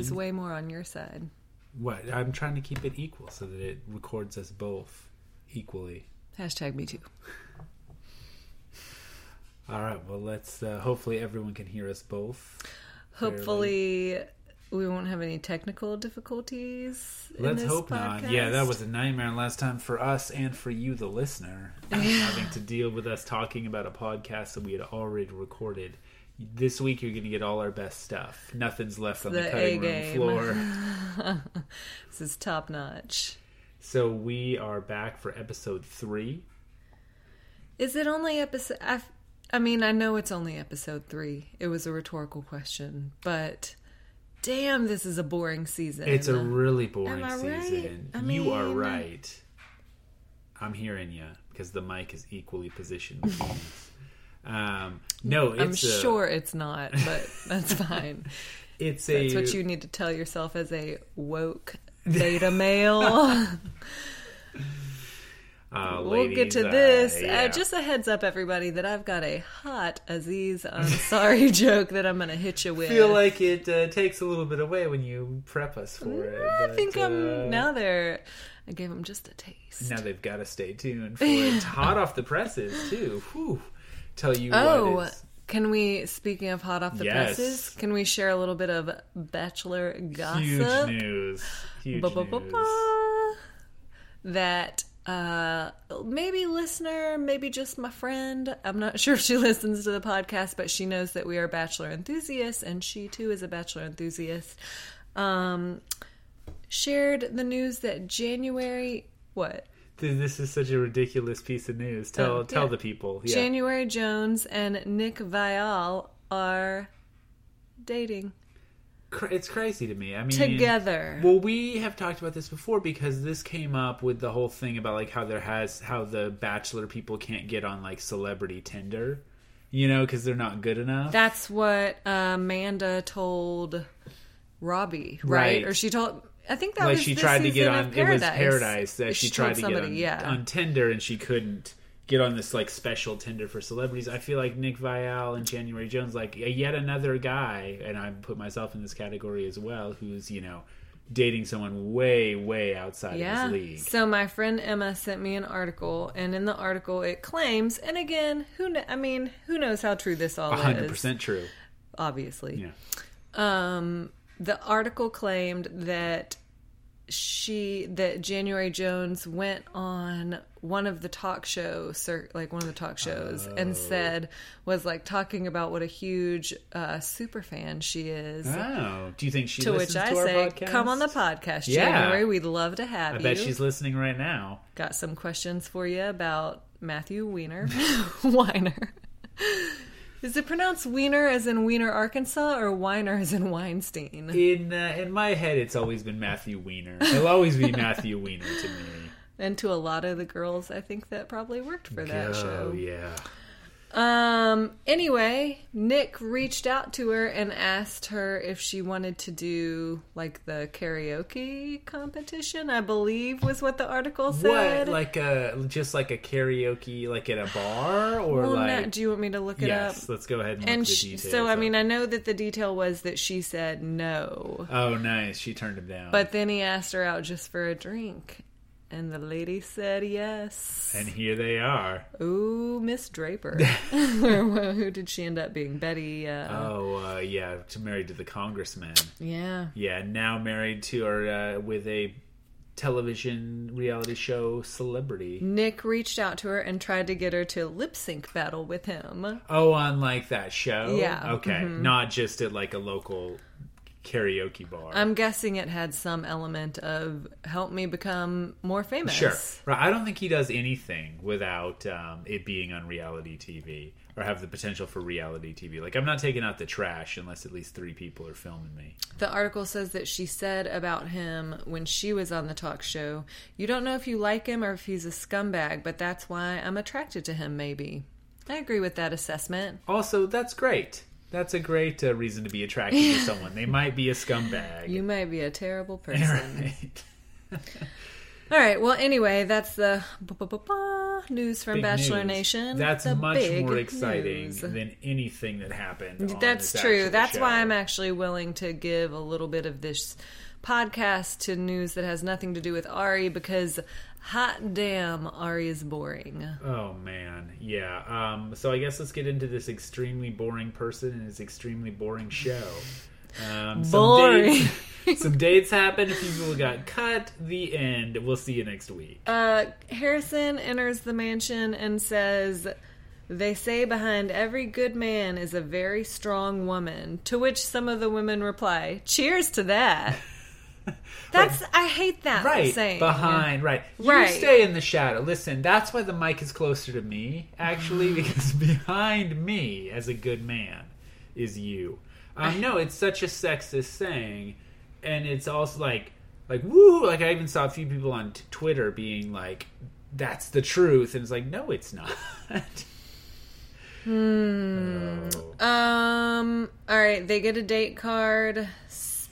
is way more on your side. What? I'm trying to keep it equal so that it records us both equally. Hashtag me too. All right. Well, let's. Uh, hopefully, everyone can hear us both. Hopefully, we won't have any technical difficulties. Let's this hope not. Yeah, that was a nightmare last time for us and for you, the listener, having to deal with us talking about a podcast that we had already recorded. This week, you're going to get all our best stuff. Nothing's left on the, The cutting room floor. This is top notch. So we are back for episode three. Is it only episode? I, I mean, I know it's only episode three. It was a rhetorical question, but damn, this is a boring season. It's a really boring I right? season. I you are right. I'm hearing you because the mic is equally positioned. Um, no, it's I'm a, sure it's not, but that's fine. it's a. That's what you need to tell yourself as a woke beta male. uh, we'll get ladies, to uh, this. yeah. Uh, just a heads up, everybody, that I've got a hot Aziz Ansari joke that I'm going to hit you with. feel like it uh, takes a little bit away when you prep us for it. I think uh, I'm now there. I gave them just a taste. Now they've got to stay tuned for it. It's hot off the presses too. Whew. Tell you Oh, can we? Speaking of hot off the Yes. presses, can we share a little bit of bachelor gossip? huge news. Huge news. That uh, maybe listener, maybe just my friend. I'm not sure if she listens to the podcast, but she knows that we are bachelor enthusiasts, and she too is a bachelor enthusiast. Um, shared the news that January what This is such a ridiculous piece of news. Tell tell yeah. the people. Yeah. January Jones and Nick Viall are dating it's crazy to me. I mean, together. Well, we have talked about this before because this came up with the whole thing about like how there has how the bachelor people can't get on like celebrity Tinder, you know, because they're not good enough. That's what uh, Amanda told Robbie, right? Right. Or she told. I think that like was she tried to get on it was Paradise. That she, tried to somebody, get on, yeah. on Tinder and she couldn't get on this like special Tinder for celebrities. I feel like Nick Viall and January Jones like yet another guy, and I put myself in this category as well, who's you know dating someone way way outside of yeah. his league. So my friend Emma sent me an article, and in the article it claims, and again, who kn- I mean, who knows how true this all hundred is? percent true. Obviously, Yeah. um, the article claimed that she that January Jones went on one of the talk shows, like one of the talk shows, Oh. and said was like talking about what a huge uh, super fan she is. Oh, do you think she to which I to our say, podcast? come on the podcast, Yeah. January. We'd love to have I you. I bet she's listening right now. Got some questions for you about Matthew Weiner. Weiner. Is it pronounced Wiener as in Wiener, Arkansas, or Weiner as in Weinstein? In uh, in my head, it's always been Matthew Weiner. It'll always be Matthew Weiner to me. And to a lot of the girls, I think that probably worked for that show. oh show. yeah. Um. Anyway, Nick reached out to her and asked her if she wanted to do like the karaoke competition. I believe was what the article said. What like a just like a karaoke like at a bar or well, like do you want me to look it yes? up? Let's go ahead and, And details. so, I up. mean, I know that the detail was that she said no, oh nice, she turned him down. but then he asked her out just for a drink, and the lady said yes. and here they are. Ooh, Miss Draper. Who did she end up being? Betty. Uh, Oh uh, yeah, to married to the congressman. Yeah. Yeah, now married to or uh, with a television reality show celebrity. Nick reached out to her and tried to get her to lip sync battle with him. Oh, on like that show. Yeah, Okay, mhm. not just at like a local karaoke bar. I'm guessing it had some element of help me become more famous. Sure. Right. I don't think he does anything without um, it being on reality TV or have the potential for reality TV. Like, I'm not taking out the trash unless at least three people are filming me. The article says that she said about him when she was on the talk show, You don't know if you like him or if he's a scumbag, but that's why I'm attracted to him, maybe. I agree with that assessment. Also, that's great. That's a great uh, reason to be attracted to someone. They might be a scumbag. You might be a terrible person. Right. All right. Well, anyway, that's the news from Big Bachelor news. Nation. That's The much more exciting news. than anything that happened. on That's true. That's show. why I'm actually willing to give a little bit of this podcast to news that has nothing to do with Ari because hot damn, Ari is boring. Oh man, yeah. Um, so I guess let's get into this extremely boring person and his extremely boring show. Um, some Boring. Dates, some dates happened. A few people got cut. The end. We'll see you next week. Uh, Harrison enters the mansion and says, They say behind every good man is a very strong woman. To which some of the women reply, Cheers to that. That's, I hate that Right saying. behind, right. You Right. stay in the shadow. Listen, that's why the mic is closer to me, actually, because behind me, as a good man, is you. Um, no, it's such a sexist saying, and it's also like, like woo. Like I even saw a few people on t- Twitter being like, "That's the truth," and it's like, no, it's not. Hmm. Oh. Um. All right. They get a date card.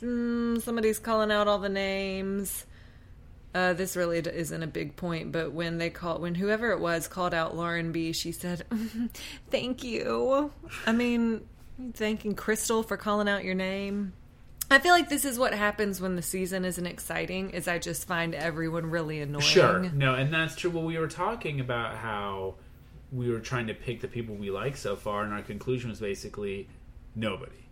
Mm, somebody's calling out all the names. Uh, this really isn't a big point, but when they called, when whoever it was called out Lauren B, she said, "Thank you." I mean, thanking Krystal for calling out your name. I feel like this is what happens when the season isn't exciting. Is I just find everyone really annoying. Sure. No, and that's true. Well, we were talking about how we were trying to pick the people we like so far, and our conclusion was basically nobody.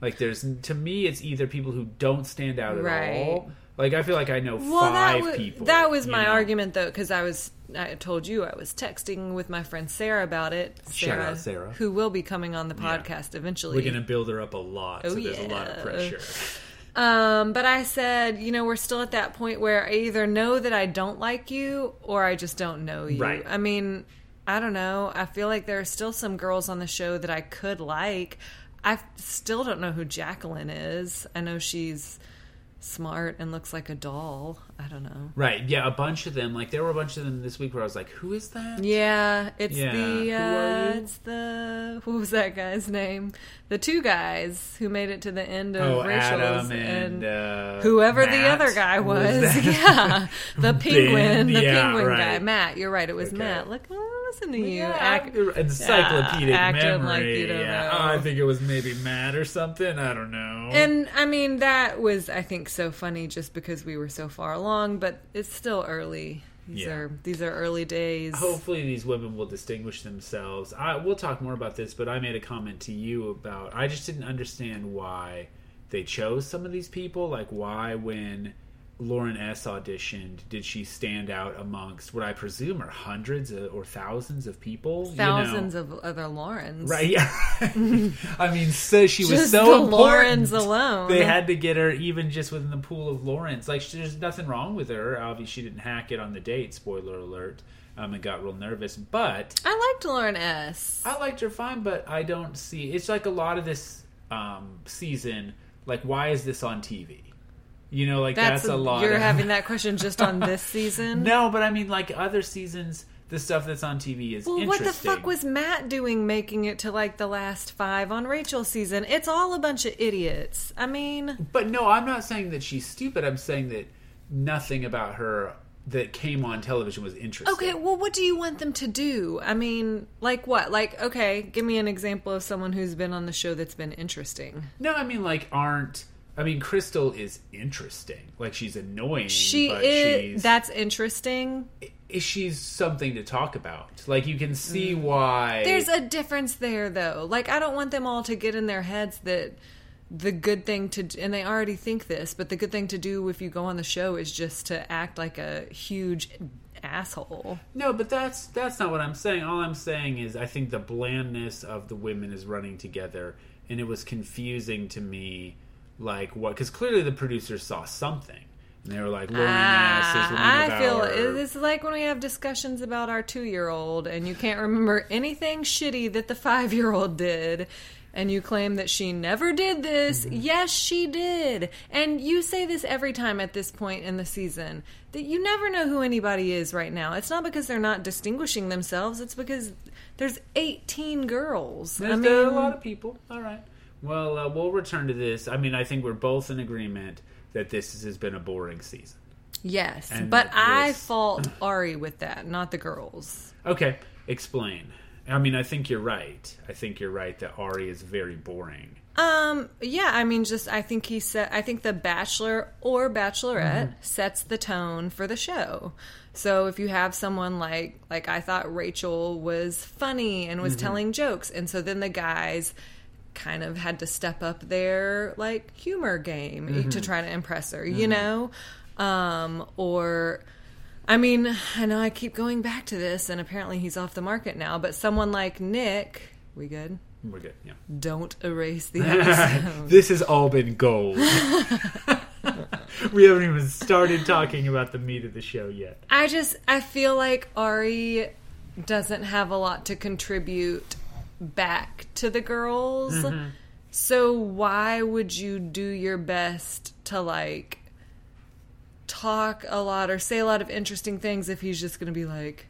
Like, there's to me, it's either people who don't stand out at Right. all. Like, I feel like I know Well, five that was, people. That was my know? argument, though, because I was I told you I was texting with my friend Sarah about it. Shout out, Sarah. who will be coming on the Yeah. podcast eventually. We're gonna build her up a lot, so Oh, there's a lot of pressure. Um, but I said, you know, we're still at that point where I either know that I don't like you or I just don't know you. Right. I mean, I don't know. I feel like there are still some girls on the show that I could like. I still don't know who Jacqueline is. I know she's smart and looks like a doll. I don't know. Right? Yeah, a bunch of them. Like, there were a bunch of them this week where I was like, "Who is that?" Yeah, it's Yeah. the Who uh, are you? it's the what was that guy's name? The two guys who made it to the end of Oh, Rachel's Adam and, uh, whoever the other guy was. that- yeah, the penguin, the yeah, penguin right. guy, Matt. You're right. It was Okay. Matt. Look, listen to you. Act- encyclopedic uh, yeah, acting memory. like yeah. Oh, I think it was maybe Matt or something. I don't know. and I mean that was I think so funny just because we were so far along, but it's still early. These Yeah. are these are early days. hopefully these women will distinguish themselves. I, we'll talk more about this, but I made a comment to you about I just didn't understand why they chose some of these people. Like why when Lauren S auditioned did she stand out amongst what I presume are hundreds of- or thousands of people? you know? Thousands of other Laurens. Right, yeah. I mean, so she was so important. Laurens alone. They had to get her even just within the pool of Laurens. Like, there's nothing wrong with her. Obviously, she didn't hack it on the date. Spoiler alert. Um, and got real nervous. But I liked Lauren S. I liked her fine. But I don't see. It's like a lot of this um, season. Like, why is this on TV? You know, like that's, a, lot. You're of- having that question just on this season. no, but I mean, like other seasons, the stuff that's on TV is Well, what the fuck was Matt doing making it to like the last five on Rachel's season? It's all a bunch of idiots. I mean, But no, I'm not saying that she's stupid. I'm saying that nothing about her that came on television was interesting. okay, well, what do you want them to do? I mean, like what? Like, okay, give me an example of someone who's been on the show that's been interesting. No, I mean like aren't. I mean, Krystal is interesting. Like she's annoying. She but is. She's, That's interesting. she's something to talk about. Like you can see why. Mm. There's a difference there, though. Like, I don't want them all to get in their heads that the good thing to and they already think this, but the good thing to do if you go on the show is just to act like a huge asshole. No, but that's that's not what I'm saying. All I'm saying is I think the blandness of the women is running together, and it was confusing to me, like what? Because clearly the producers saw something, and they were like, "Lauren S is Ah, I feel our- is like when we have discussions about our two year old and you can't remember anything shitty that the five year old did. And you claim that she never did this. Mm-hmm. Yes, she did. And you say this every time at this point in the season that you never know who anybody is right now. It's not because they're not distinguishing themselves, it's because there's 18 girls. There's I mean, a lot of people. All right. Well, uh, we'll return to this. I mean, I think we're both in agreement that this has been a boring season. Yes, And but I this- fault Ari with that, not the girls. Okay, explain. I mean, I think you're right. I think you're right that Ari is very boring. Um, yeah, I mean, just I think he set. I think the Bachelor or Bachelorette sets the tone for the show. So if you have someone like like I thought Rachel was funny and was telling jokes, and so then the guys kind of had to step up their like humor game to try to impress her, you know, um, or. I mean, I know I keep going back to this, and apparently he's off the market now. But someone like Nick, we good? We're good. Yeah. Don't erase the episode. this has all been gold. we haven't even started talking about the meat of the show yet. I just I feel like Ari doesn't have a lot to contribute back to the girls. Mm-hmm. So why would you do your best to like talk a lot or say a lot of interesting things if he's just going to be like,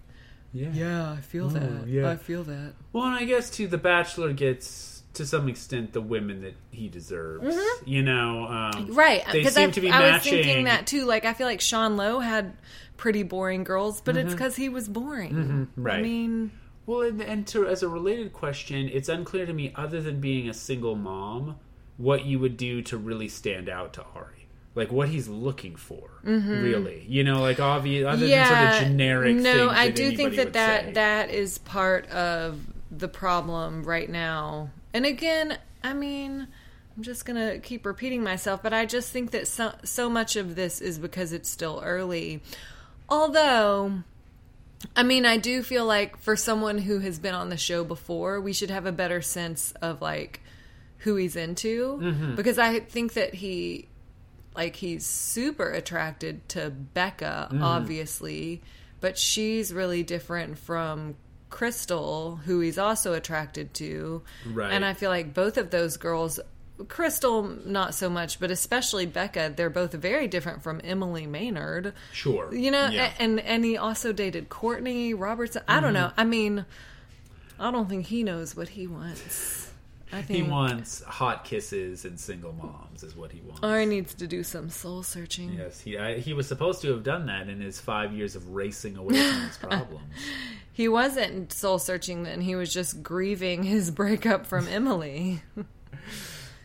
Yeah. "Yeah, I feel that. yeah. I feel that." Well, and I guess too, The Bachelor gets to some extent the women that he deserves. You know, um, Mm-hmm. Right, They because seem I, to be I was matching. thinking that too. Like I feel like Sean Lowe had pretty boring girls, but it's because he was boring. Mm-hmm. right. I mean, Well, and, and to, as a related question, it's unclear to me, other than being a single mom, what you would do to really stand out to Ari. Like what he's looking for, mm-hmm. really. You know, like obvious, other than sort of generic. No, I do think that that say. that is part of the problem right now. And again, I mean, I'm just gonna keep repeating myself, but I just think that so so much of this is because it's still early. Although. I mean, I do feel like for someone who has been on the show before, we should have a better sense of like who he's into Mm-hmm. because I think that he like he's super attracted to Becca, Mm-hmm. obviously, but she's really different from Krystal, who he's also attracted to. Right. And I feel like both of those girls, Krystal not so much, but especially Becca, they're both very different from Emily Maynard. Sure. You know, Yeah. Mm-hmm. and and he also dated Courtney Robertson. I don't know. I mean, I don't think he knows what he wants. I think He wants hot kisses and single moms, is what he wants. Ari needs to do some soul searching. Yes, he I, he was supposed to have done that in his five years of racing away from his problems. He wasn't soul searching then. He was just grieving his breakup from Emily.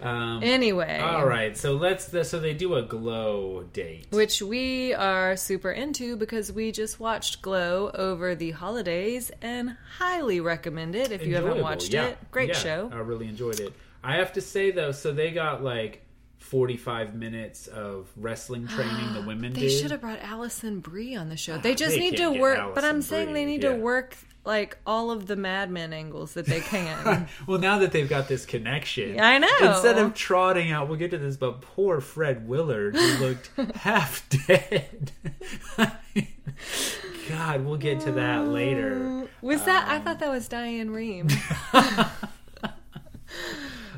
Um, anyway. all right, so let's. So they do a glow date. Which we are super into because we just watched Glow over the holidays and highly recommend it if you haven't watched yeah. it. Great Yeah, show. I really enjoyed it. I have to say though, so they got like forty-five minutes of wrestling training. The women They did. should have brought Alison Brie on the show. They just They need to work, but I'm saying they need yeah. to work like all of the Mad Men angles that they can. Well, now that they've got this connection, I know. Instead of trotting out, we'll get to this, but poor Fred Willard, who looked half dead. God, we'll get to that later. was that? Um, I thought that was Diane Rehm.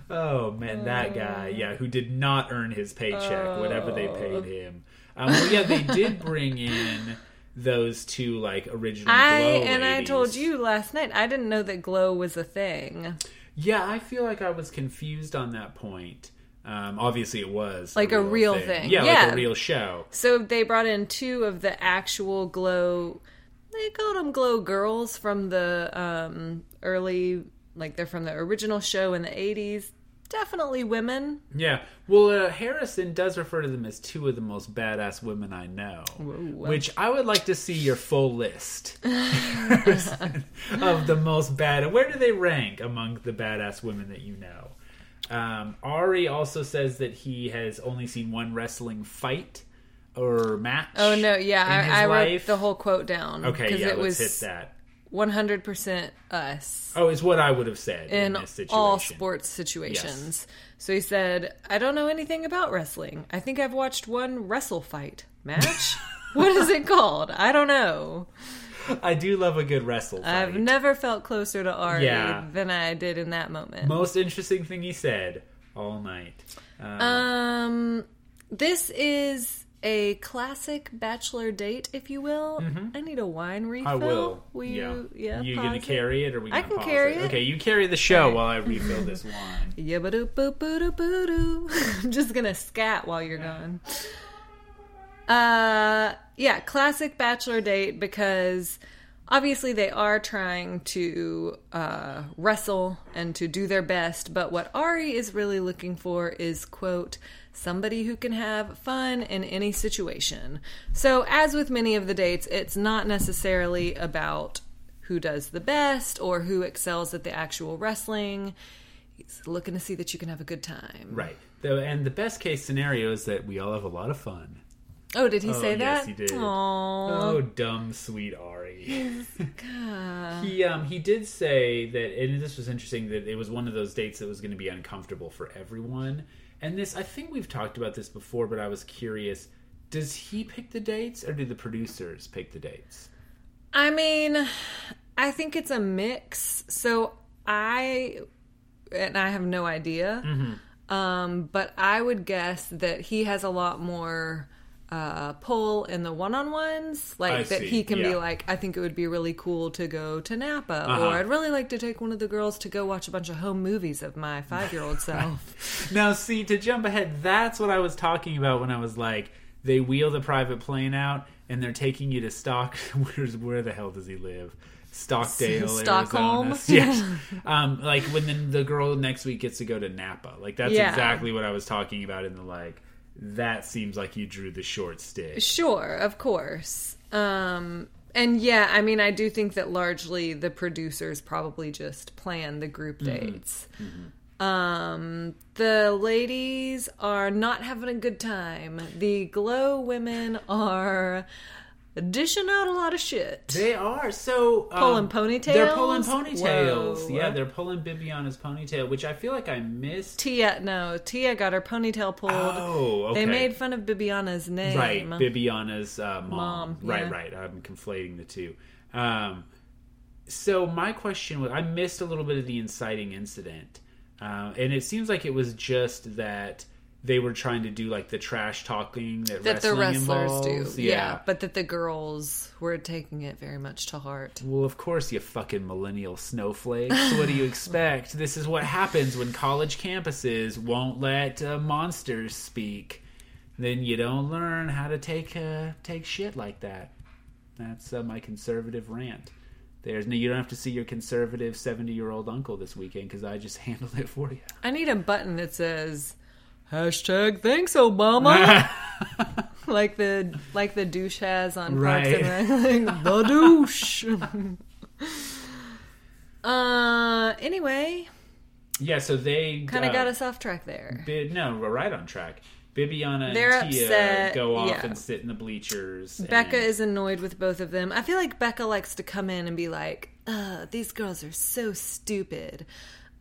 Oh man, that guy, yeah, who did not earn his paycheck, whatever they Oh. paid him. Um, well, yeah, they did bring in those two like original. I Glow and I told you last night I didn't know that Glow was a thing. Yeah, I feel like I was confused on that point. Um, obviously, it was Like a real thing. Yeah, Yeah. like a real show. So they brought in two of the actual Glow. They called them Glow girls from the um, early, like they're from the original show in the '80s. Definitely women. Yeah. Well, uh, Harrison does refer to them as two of the most badass women I know. Which I would like to see your full list of the most bad. Where do they rank among the badass women that you know? Um, Ari also says that he has only seen one wrestling fight or match. Oh no, yeah, I, I wrote the whole quote down. Okay, yeah, it let's was hit that. 100% us Oh, it's what I would have said in, in this situation. all sports situations. So he said, "I don't know anything about wrestling. I think I've watched one wrestle fight match. what is it called? I don't know. I do love a good wrestle fight. I've never felt closer to Ari Yeah. than I did in that moment." Most interesting thing he said all night. Um, Um, this is a classic bachelor date, if you will. I need a wine refill. Mm-hmm. I will. Will yeah. you? Yeah. You gonna it? carry it, or we? I can carry it. Okay, you carry the show while I refill this wine. Yabba-doo-boo-boo-doo-boo-doo. I'm just gonna scat while you're gone. Uh, yeah, classic bachelor date because obviously they are trying to uh, wrestle and to do their best. But what Ari is really looking for is quote somebody who can have fun in any situation. So as with many of the dates, it's not necessarily about who does the best or who excels at the actual wrestling. He's looking to see that you can have a good time. Right. And the best case scenario is that we all have a lot of fun. Oh, did he Oh, say that? yes, he did. Aww. Oh, dumb, sweet Ari. he um he did say that, and this was interesting that it was one of those dates that was going to be uncomfortable for everyone. And this, I think we've talked about this before, but I was curious: does he pick the dates, or do the producers pick the dates? I mean, I think it's a mix. So I, and I have no idea, Mm-hmm. um, but I would guess that he has a lot more uh, pull in the one-on-ones. Like I that see, he can be like, I think it would be really cool to go to Napa, Uh-huh. or I'd really like to take one of the girls to go watch a bunch of home movies of my five-year-old self. Now, see, to jump ahead, that's what I was talking about when I was like, they wheel the private plane out and they're taking you to Stock. Where's where the hell does he live? Stockdale, Stockholm? Arizona. Yes. um, like when then the girl next week gets to go to Napa. Like that's Yeah. exactly what I was talking about in the like. That seems like you drew the short stick. Sure, of course. Um, and yeah, I mean, I do think that largely the producers probably just plan the group Mm-hmm. dates. Um, the ladies are not having a good time. The glow women are dishing out a lot of shit. They are so um, Pulling ponytails? They're pulling ponytails. Whoa. Yeah, they're pulling Bibiana's ponytail, which I feel like I missed. Tia, no, Tia got her ponytail pulled. Oh, okay. They made fun of Bibiana's name. Right, Bibiana's uh, mom. Mom, Right, right. I'm conflating the two. Um, so my question was, I missed a little bit of the inciting incident, uh, and it seems like it was just that they were trying to do like the trash talking that, that the wrestling wrestlers involves. do. Yeah. but that the girls were taking it very much to heart. Well, of course, you fucking millennial snowflakes. what do you expect? This is what happens when college campuses won't let uh, monsters speak. Then you don't learn how to take uh, take shit like that. That's uh, my conservative rant. There's no, you don't have to see your conservative seventy year old uncle this weekend because I just handled it for you. I need a button that says hashtag thanks Obama, like the like the douche has on Parks Right. and Rec, the douche. uh, anyway, yeah, so they kind of uh, got us off track there. Bi- no, we're right on track. Bibiana They're and Tia upset, go off yeah. and sit in the bleachers. Becca and- is annoyed with both of them. I feel like Becca likes to come in and be like, these girls are so stupid.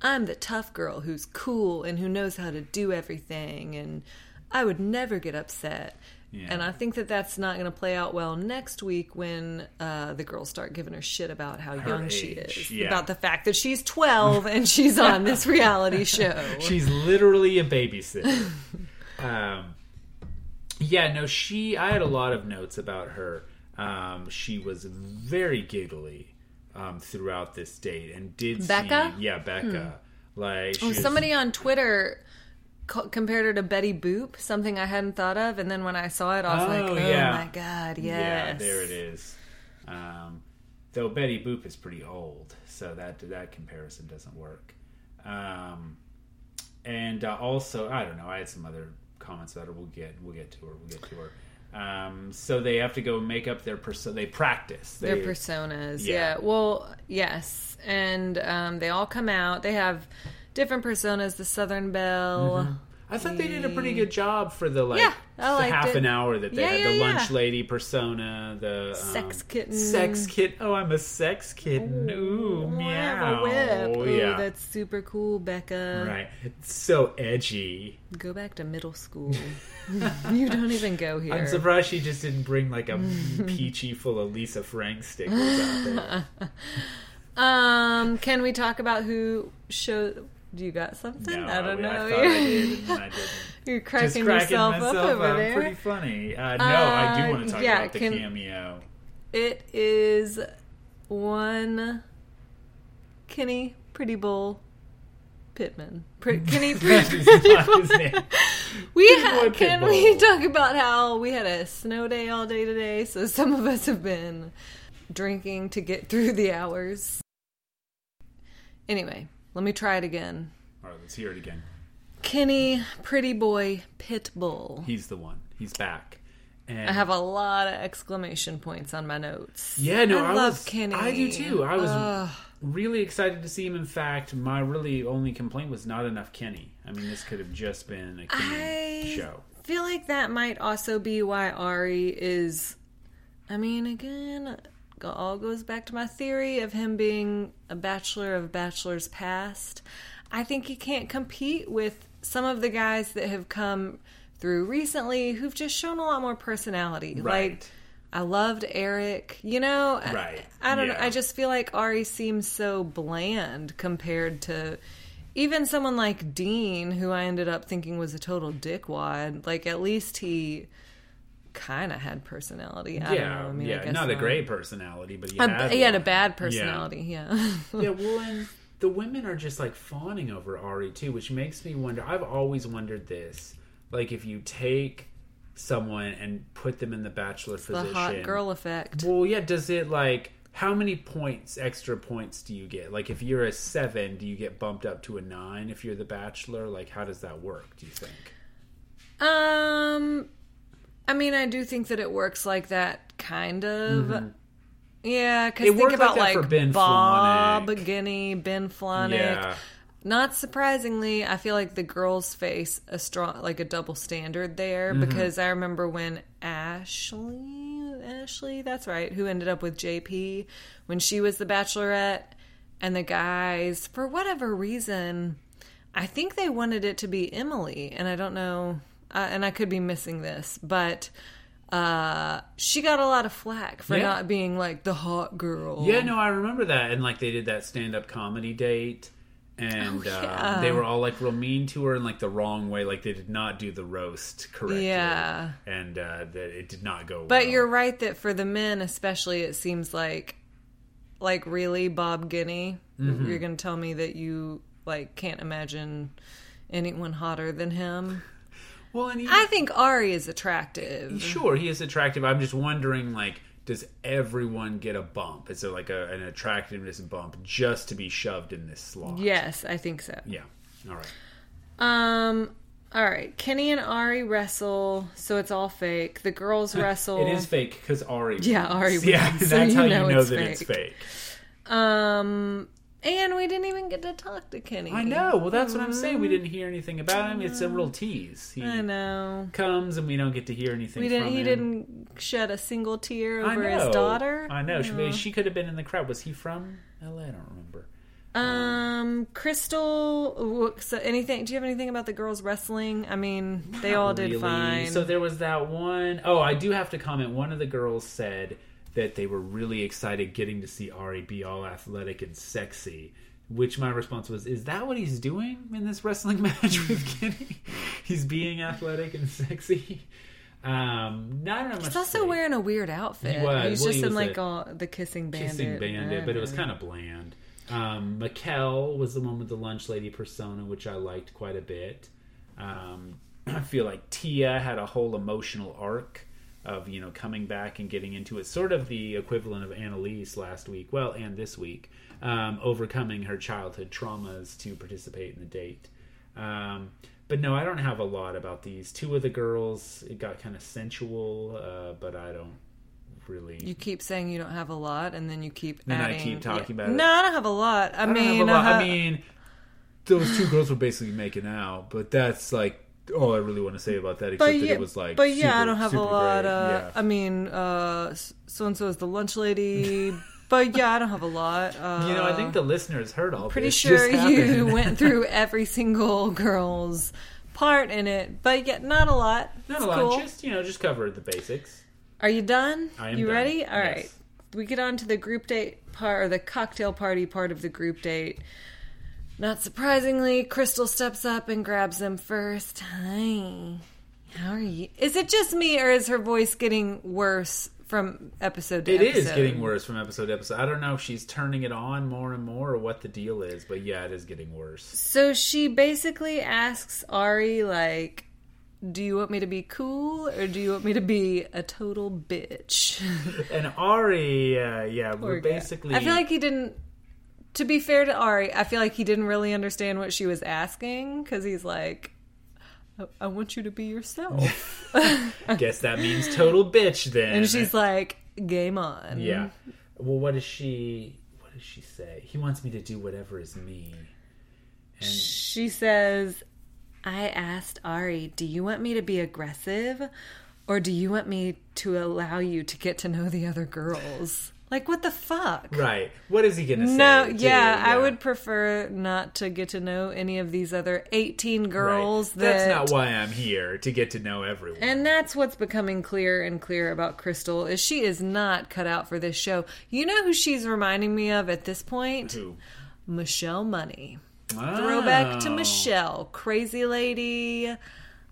I'm the tough girl who's cool and who knows how to do everything, and I would never get upset. Yeah. And I think that that's not going to play out well next week when uh, the girls start giving her shit about how young she is, yeah. about the fact that she's 12 and she's on this reality show. She's literally a babysitter. um, yeah, no, she. I had a lot of notes about her. Um, she was very giggly um, throughout this date, and did Becca? seem- yeah, Becca. Like she Oh, was- somebody on Twitter co- compared her to Betty Boop, something I hadn't thought of, and then when I saw it, I was like, Oh, "Oh yeah. my god, yes!" Yeah, there it is. Um, though Betty Boop is pretty old, so that that comparison doesn't work. Um, and uh, also, I don't know. I had some other comments about her. We'll get we'll get to her. We'll get to her. Um, so they have to go make up their perso- They practice Their personas, Yeah. yeah. Well, yes, and um, they all come out. They have different personas. The Southern Belle. I thought they did a pretty good job for the like Yeah, the half it. an hour that they Yeah, had. yeah, the lunch lady persona, the um, Sex kitten. sex kitten. Oh, I'm a sex kitten. Ooh, have meow. a whip. Ooh, yeah, that's super cool, Becca. right. It's so edgy. Go back to middle school. you don't even go here. I'm surprised she just didn't bring like a peachy full of Lisa Frank stickers out there. Um, can we talk about who showed? Do you got something? No, I don't know. I thought I did, and I didn't. You're cracking cracking yourself up over up. there. Pretty funny. Uh, no, I do Uh, want to talk yeah, about the can- cameo. It is one Kenny Pretty Bull Pittman. Pre- Kenny Pretty is not his name. We ha- can Pitbull. we talk about how we had a snow day all day today, so some of us have been drinking to get through the hours. Anyway, let me try it again. All right, let's hear it again. Kenny, pretty boy, Pitbull. He's the one. He's back. And I have a lot of exclamation points on my notes. Yeah, no, I, I, love was, Kenny. I do too. I was Ugh. really excited to see him. In fact, my really only complaint was not enough Kenny. I mean, this could have just been a Kenny I show. feel like that might also be why Ari is. I mean, again, all goes back to my theory of him being a bachelor of bachelor's past. I think he can't compete with some of the guys that have come through recently who've just shown a lot more personality. Like, I loved Eric. You know, Right. I, don't know. I just feel like Ari seems so bland compared to even someone like Dean, who I ended up thinking was a total dickwad. Like, at least he kind of had personality. I don't yeah, know. I mean, I yeah, guess not a great personality, but he A- had, he had a bad personality. Yeah. yeah, well, and the women are just like fawning over Ari too, which makes me wonder. I've always wondered this: like, if you take someone and put them in the bachelor position, the hot girl effect. Well, yeah. Does it like how many points, extra points, do you get? Like, if you're a seven, do you get bumped up to a nine if you're the bachelor? Like, how does that work? Do you think? Um, I mean, I do think that it works like that, kind of. Yeah, because Mm-hmm. Think worked like about like, Ben Bob Flajnik. Guiney, Ben Flajnik. Yeah. Not surprisingly, I feel like the girls face a strong, like a double standard there Mm-hmm. because I remember when Ashley, Ashley, that's right, who ended up with JP when she was the Bachelorette, and the guys, for whatever reason, I think they wanted it to be Emily, and I don't know, uh, and I could be missing this, but uh, she got a lot of flack for Yeah. not being like the hot girl. Yeah, no, I remember that. And like they did that stand up comedy date. And Oh, uh, they were all like real mean to her in like the wrong way. Like they did not do the roast correctly. Yeah. And uh, that it did not go But well. you're right that for the men, especially, it seems like, like really Bob Guiney. Mm-hmm. You're going to tell me that you like can't imagine anyone hotter than him. Well, and he, I think Ari is attractive. sure he is attractive. I'm just wondering, like, does everyone get a bump? Is there like a, an attractiveness bump just to be shoved in this slot? Yes, I think so. Yeah. All right. Um. All right, Kenny and Ari wrestle, so it's all fake. The girls wrestle. It is fake because Ari. Yeah, Ari wins. Yeah, so that's you how know you know it's that it's fake. fake. Um, and we didn't even get to talk to Kenny. I know. Well, that's what I'm saying. We didn't hear anything about him. It's a real tease. He I know. comes and we don't get to hear anything. We didn't. He him. didn't shed a single tear over his daughter. I know. She, she could have been in the crowd. Was he from L.A.? I don't remember. Um, Krystal. So anything? Do you have anything about the girls wrestling? I mean, they all did really. fine. So there was that one oh I do have to comment. One of the girls said that they were really excited getting to see Ari be all athletic and sexy. Which my response was, "Is that what he's doing in this wrestling match with Kenny? he's being athletic and sexy." Um, not much. He's also wearing a weird outfit. He was. He's Well, just he in was like a all the kissing bandit. kissing bandit, but it was kind of bland. Um, Maquel was the one with the lunch lady persona, which I liked quite a bit. Um, I feel like Tia had a whole emotional arc of you know coming back and getting into it, sort of the equivalent of Annaliese last week, well, and this week, um, overcoming her childhood traumas to participate in the date. Um, but no, I don't have a lot about these. Two of the girls, it got kind of sensual, uh, but I don't really. You keep saying you don't have a lot, and then you keep Then I keep talking yeah. about it. No, I don't have a lot. I, I mean, lot. uh, I mean, those two girls were basically making out, but that's like all I really want to say about that. Except but that it was like, but yeah, I don't have a lot. Uh, yeah. I mean, uh, so and so is the lunch lady. but yeah, I don't have a lot. Uh, you know, I think the listeners heard all. pretty sure you went through every single girl's part in it, but yeah, not a lot. Not It's a lot. cool. Just you know, just covered the basics. Are you done? I am You done. ready? All right. Yes. We get on to the group date part or the cocktail party part of the group date. Not surprisingly, Krystal steps up and grabs them first. Hi. How are you? Is it just me or is her voice getting worse from episode to It episode? is getting worse from episode to episode. I don't know if she's turning it on more and more or what the deal is, but yeah, it is getting worse. So she basically asks Ari like do you want me to be cool or do you want me to be a total bitch? And Ari, uh, yeah, Poor we're guy. basically. I feel like he didn't. To be fair to Ari, I feel like he didn't really understand what she was asking because he's like, I-, "I want you to be yourself," guess that means total bitch then. and she's like, "Game on." yeah. Well, what does she? What does she say? He wants me to do whatever is me. And She says, I asked Ari, do you want me to be aggressive or do you want me to allow you to get to know the other girls? Like, what the fuck? right, what is he gonna say? No, yeah, I would prefer not to get to know any of these other 18 Right. girls that. That's not why I'm here to get to know everyone. And that's what's becoming clear and clear about Krystal is she is not cut out for this show. You know who she's reminding me of at this point? Who? Michelle Money. Oh. Throwback to Oh. Michelle, crazy lady.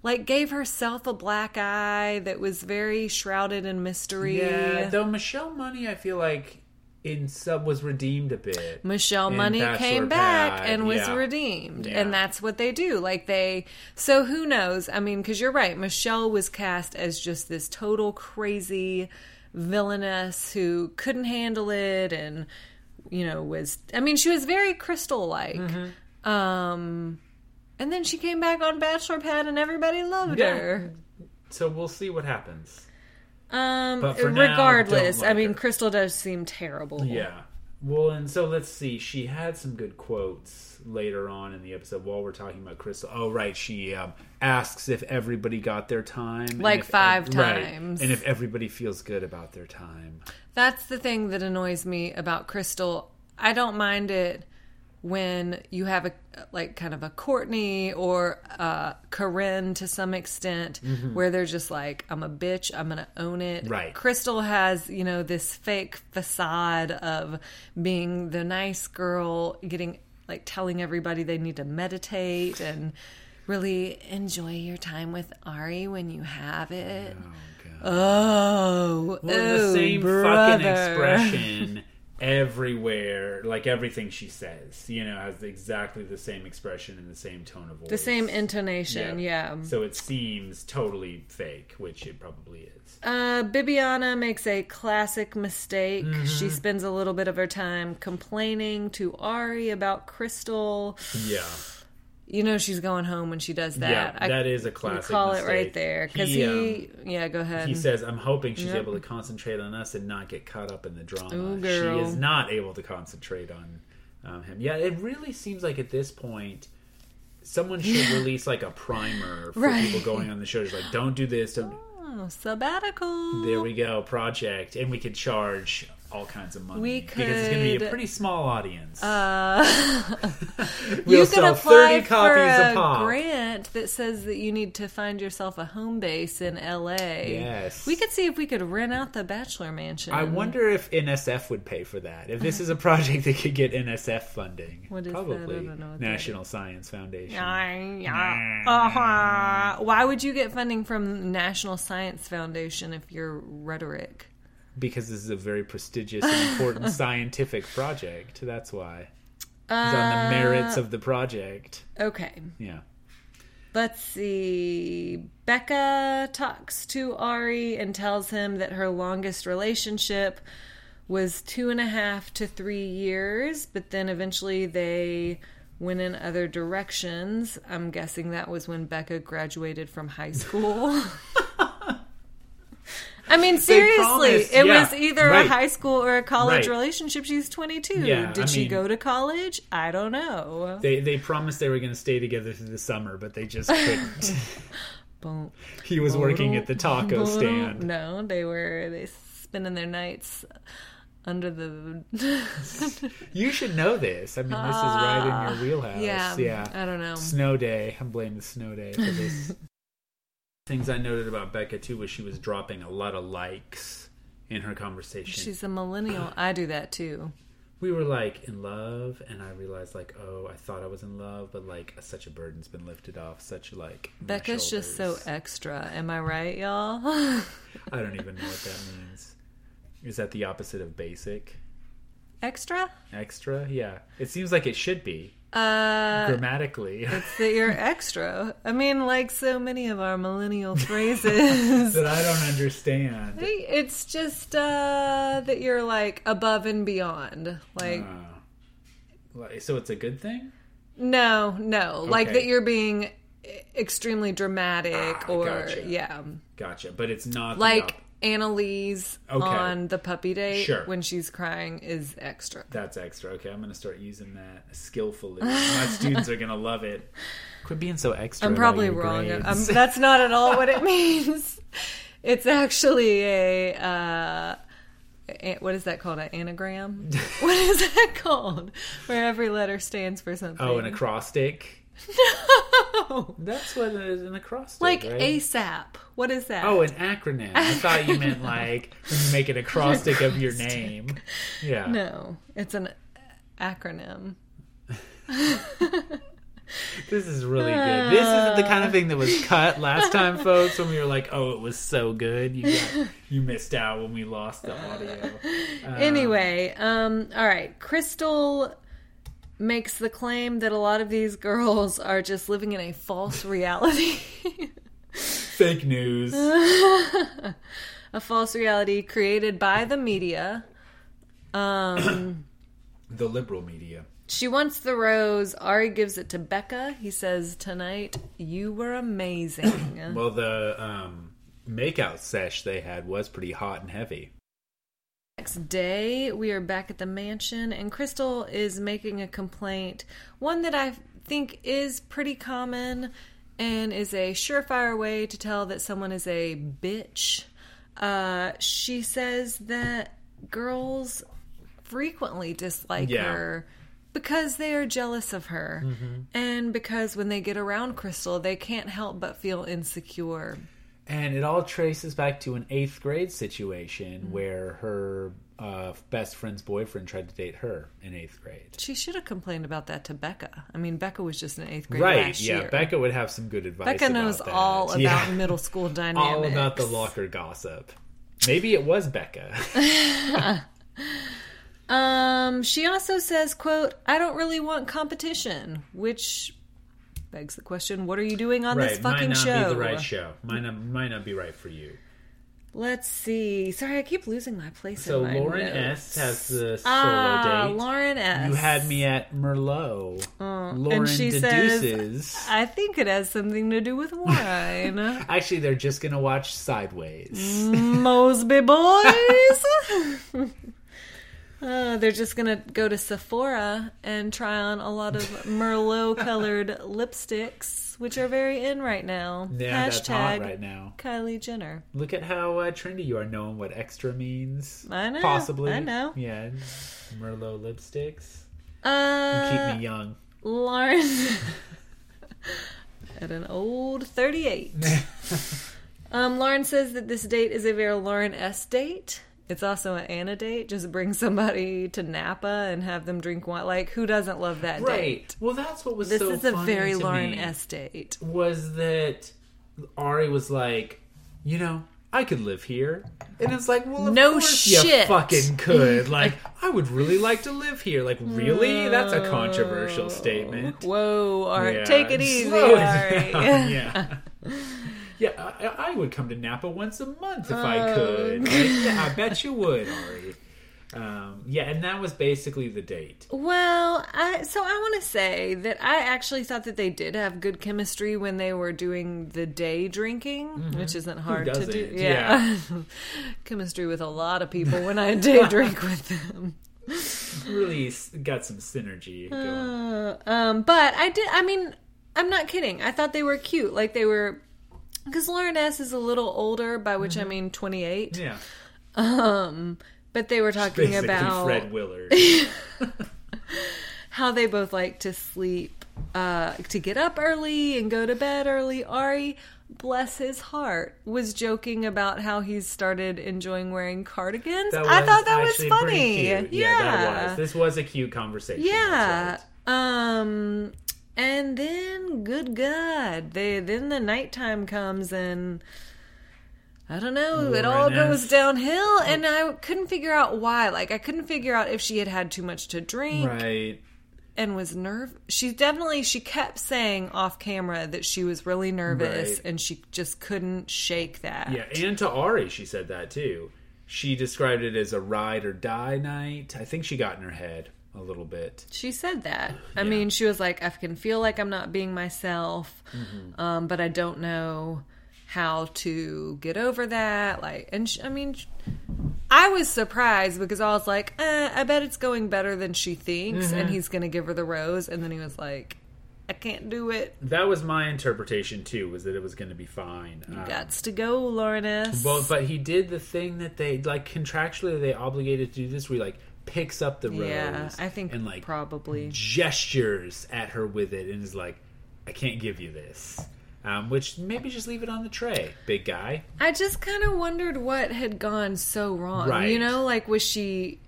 Like gave herself a black eye that was very shrouded in mystery. Yeah, though Michelle Money, I feel like in sub was redeemed a bit. Michelle Money came back Pad, and was yeah. redeemed. Yeah. And that's what they do. Like they so who knows? I mean, cuz you're right. Michelle was cast as just this total crazy villainess who couldn't handle it and you know was I mean, she was very crystal like. Mm-hmm. Um and then she came back on Bachelor Pad and everybody loved Yeah. her. So we'll see what happens. Um now, regardless, don't I mean her. Krystal does seem terrible. Yeah. Well, and so let's see. She had some good quotes later on in the episode while we're talking about Krystal. Oh, right. She um, asks if everybody got their time. Like if- five right, times. And if everybody feels good about their time. That's the thing that annoys me about Crystal. I don't mind it when you have a like kind of a Courtney or uh Corinne to some extent where they're just like I'm a bitch, I'm to own it. Right. Krystal has, you know, this fake facade of being the nice girl, getting like telling everybody they need to meditate and really enjoy your time with Ari when you have it. Oh, God. Oh, Well, oh, the same brother. fucking expression everywhere. Like everything she says, you know, has exactly the same expression and the same tone of voice. The same intonation, yeah. So it seems totally fake, which it probably is. Uh, Bibiana makes a classic mistake. Mm-hmm. She spends a little bit of her time complaining to Ari about Krystal. Yeah. You know she's going home when she does that. Yeah, I- that is a classic. call it right there because He, he, um, yeah. Go ahead. he says, "I'm hoping she's Yep. able to concentrate on us and not get caught up in the drama." Ooh, She is not able to concentrate on um, him. Yeah, it really seems like at this point, someone should release like a primer for Right. people going on the show. Just like, don't do this. Don't. oh, sabbatical. There we go, project, and we could charge all kinds of money We because it's going to be a pretty small audience. Uh, we'll you could apply for a a grant that says that you need to find yourself a home base in LA. Yes. we could see if we could rent out the Bachelor Mansion. I wonder if NSF would pay for that. If this is a project that could get NSF funding, What is that? I probably don't know what that National Science Foundation. Uh-huh. Why would you get funding from National Science Foundation if you're rhetoric? Because this is a very prestigious and important scientific project. That's why. It's on the merits Uh, of the project. Okay, Yeah. let's see. Becca talks to Ari and tells him that her longest relationship was two and a half to three years, but then eventually they went in other directions. I'm guessing that was when Becca graduated from high school. I mean, seriously, it yeah, was either right. a high school or a college Right. relationship. She's 22. Yeah, Did I she mean- go to college? I don't know. They they promised they were going to stay together through the summer, but they just couldn't. Boom. he was working at the taco stand. No, they were they spending their nights under the. You should know this. I mean, this is right in your wheelhouse. Ah. yeah, Yeah. I don't know. Snow day. I blame the snow day for this. Things I noted about Becca too was she was dropping a lot of likes in her conversation. She's a millennial. I do that too. we were like in love, and I realized like, oh, I thought I was in love, but like such a burden's been lifted off. Such like Becca's just so extra. Am I right, y'all? I don't even know what that means. Is that the opposite of basic? Extra? Extra? Yeah. It seems like it should be Uh, grammatically. it's that you're extra. I mean, like so many of our millennial phrases. that I don't understand. It's just uh, that you're like above and beyond. Like, Uh, so it's a good thing? no, no. Like that you're being extremely dramatic Ah, or, gotcha. yeah. Gotcha. But it's not Like Annaliese Okay. on the puppy date Sure. when she's crying is extra. That's extra. Okay, I'm gonna start using that skillfully. My students are gonna love it. Quit being so extra. I'm probably wrong. Um, that's not at all what it means. It's actually a uh, a- what is that called? An anagram? what is that called? Where every letter stands for something. oh, an acrostic. no, That's what it is an acrostic. like right? ASAP. What is that? Oh, an acronym. I thought you meant like when you make an acrostic of your name. Yeah. no, it's an acronym. This is really good. This is the kind of thing that was cut last time, folks, when we were like, "Oh, it was so good." You got, you missed out when we lost the audio. Um, Anyway, um, all right. Krystal makes the claim that a lot of these girls are just living in a false reality. fake news. a false reality created by the media. Um, The liberal media. she wants the rose. Arie gives it to Becca. He says, Tonight, you were amazing. Well, the um, makeout sesh they had was pretty hot and heavy. Next day, we are back at the mansion, and Krystal is making a complaint. One that I think is pretty common and is a surefire way to tell that someone is a bitch. Uh, she says that girls frequently dislike Yeah. her because they are jealous of her, and because when they get around Krystal, they can't help but feel insecure. And it all traces back to an eighth grade situation Mm-hmm. where her uh, best friend's boyfriend tried to date her in eighth grade. She should have complained about that to Becca. I mean, Becca was just in eighth grade Right, yeah. year. Becca would have some good advice. Becca knows that. all about Yeah. middle school dynamics. all about the locker gossip. Maybe it was Becca. Um, she also says, "quote I don't really want competition," which begs the question: What are you doing on this right, might fucking not show? be the right show. Might not, might not be right for you. Let's see. Sorry, I keep losing my place. So in my Lauren notes. S has the solo ah, date. Lauren S. You had me at Merlot. Lauren Oh, and she deduces. says, "I think it has something to do with wine." Actually, they're just gonna watch Sideways. Mosby boys. Uh, they're just gonna go to Sephora and try on a lot of Merlot colored lipsticks, which are very in right now. Yeah, that's hot right now. Kylie Jenner. Look at how uh, trendy you are knowing what extra means. I know, Possibly. I know. Yeah. Merlot lipsticks. Uh, Keep me young. Lauren at an old thirty-eight. um, Lauren says that this date is a very Lauren S date. It's also an Anna date. Just bring somebody to Napa and have them drink wine. Like, who doesn't love that Right. date? Well, that's what was This so is a very Lauren S date. Was that Arie was like, you know, I could live here, and it's like, well, of No course you shit. fucking could. Like, I would really like to live here. Like, really? That's a controversial statement. Whoa, Arie, Yeah, take it easy, slow it Arie. down, yeah. Yeah, I, I would come to Napa once a month if Oh, I could. Like, I bet you would, Arie. Um, yeah, and that was basically the date. Well, I, so I want to say that I actually thought that they did have good chemistry when they were doing the day drinking, which isn't hard to do. doesn't? Yeah, chemistry with a lot of people when I day drink with them. Really got some synergy going. Uh, um, but I did. I mean, I'm not kidding. I thought they were cute. Like they were, because Lauren S is a little older, by which I mean 28. Yeah, Um, but they were talking about Fred Willard. how they both like to sleep, uh, to get up early and go to bed early. Arie, bless his heart, was joking about how he's started enjoying wearing cardigans. That I thought that was funny. cute. Yeah, that was. This was a cute conversation. yeah. right. Um, and then, good God, they then the nighttime comes and. I don't know. It all goes downhill, and I couldn't figure out why. Like, I couldn't figure out if she had had too much to drink Right. and was nerve. She definitely she kept saying off camera that she was really nervous, Right. and she just couldn't shake that. Yeah, and to Arie, she said that too. She described it as a ride or die night. I think she got in her head a little bit. She said that. I mean, she was like, I can feel like I'm not being myself, Mm-hmm. um, but I don't know how to get over that. Like, and she, I mean, I was surprised because I was like, eh, I bet it's going better than she thinks, Mm-hmm. and he's going to give her the rose. And then he was like, I can't do it. That was my interpretation too. Was that it was going to be fine. Um, Gots to go, Laurenus. Well, but he did the thing that they like contractually they obligated to do this. We like picks up the rose, yeah, I think and like probably. gestures at her with it, and is like, "I can't give you this." Um, which maybe just leave it on the tray, big guy. I just kind of wondered what had gone so wrong. Right. You know, like was she?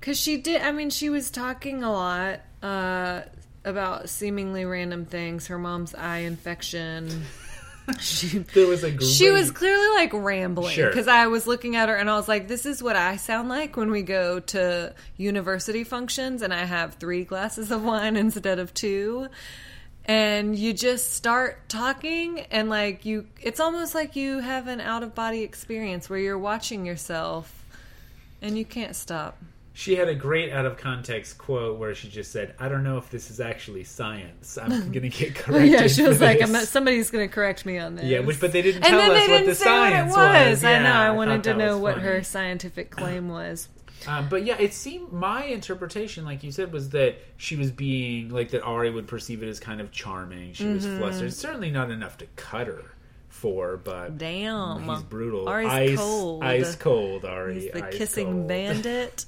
Because she did. I mean, she was talking a lot uh, about seemingly random things. Her mom's eye infection. she There was a great, she was clearly like rambling Sure. because I was looking at her and I was like, "This is what I sound like when we go to university functions and I have three glasses of wine instead of two. And you just start talking and like you, it's almost like you have an out of body experience where you're watching yourself and you can't stop. She had a great out of context quote where she just said, "I don't know if this is actually science. I'm going to get corrected." yeah, she was like. Not, "Somebody's going to correct me on this." Yeah, which but they didn't and tell us what didn't the science what it was. I Yeah, know. I thought wanted to know what funny. her scientific claim was. Um, but yeah, it seemed my interpretation, like you said, was that she was being like that. Arie would perceive it as kind of charming. She was Mm-hmm. flustered. Certainly not enough to cut her for, but Damn, he's brutal. Arie's ice, cold. ice cold. Arie, He's the kissing cold. bandit.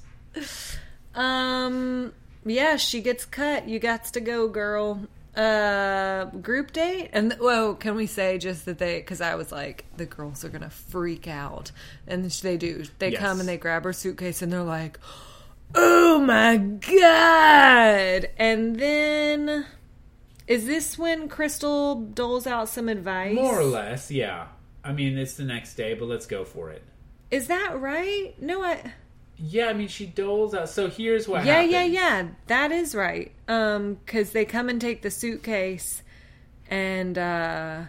um, yeah, she gets cut. You got to go, girl. Uh, group date, and whoa, can we say just that they? Because I was like, the girls are gonna freak out, and they do. They Yes. come and they grab her suitcase, and they're like, "Oh my god!" And then. Is this when Krystal doles out some advice? More or less, yeah. I mean, it's the next day, but let's go for it. Is that right? No, I. Yeah, I mean, she doles out. So here's what Yeah, happens. yeah, yeah. That is right. Um, because they come and take the suitcase, and uh,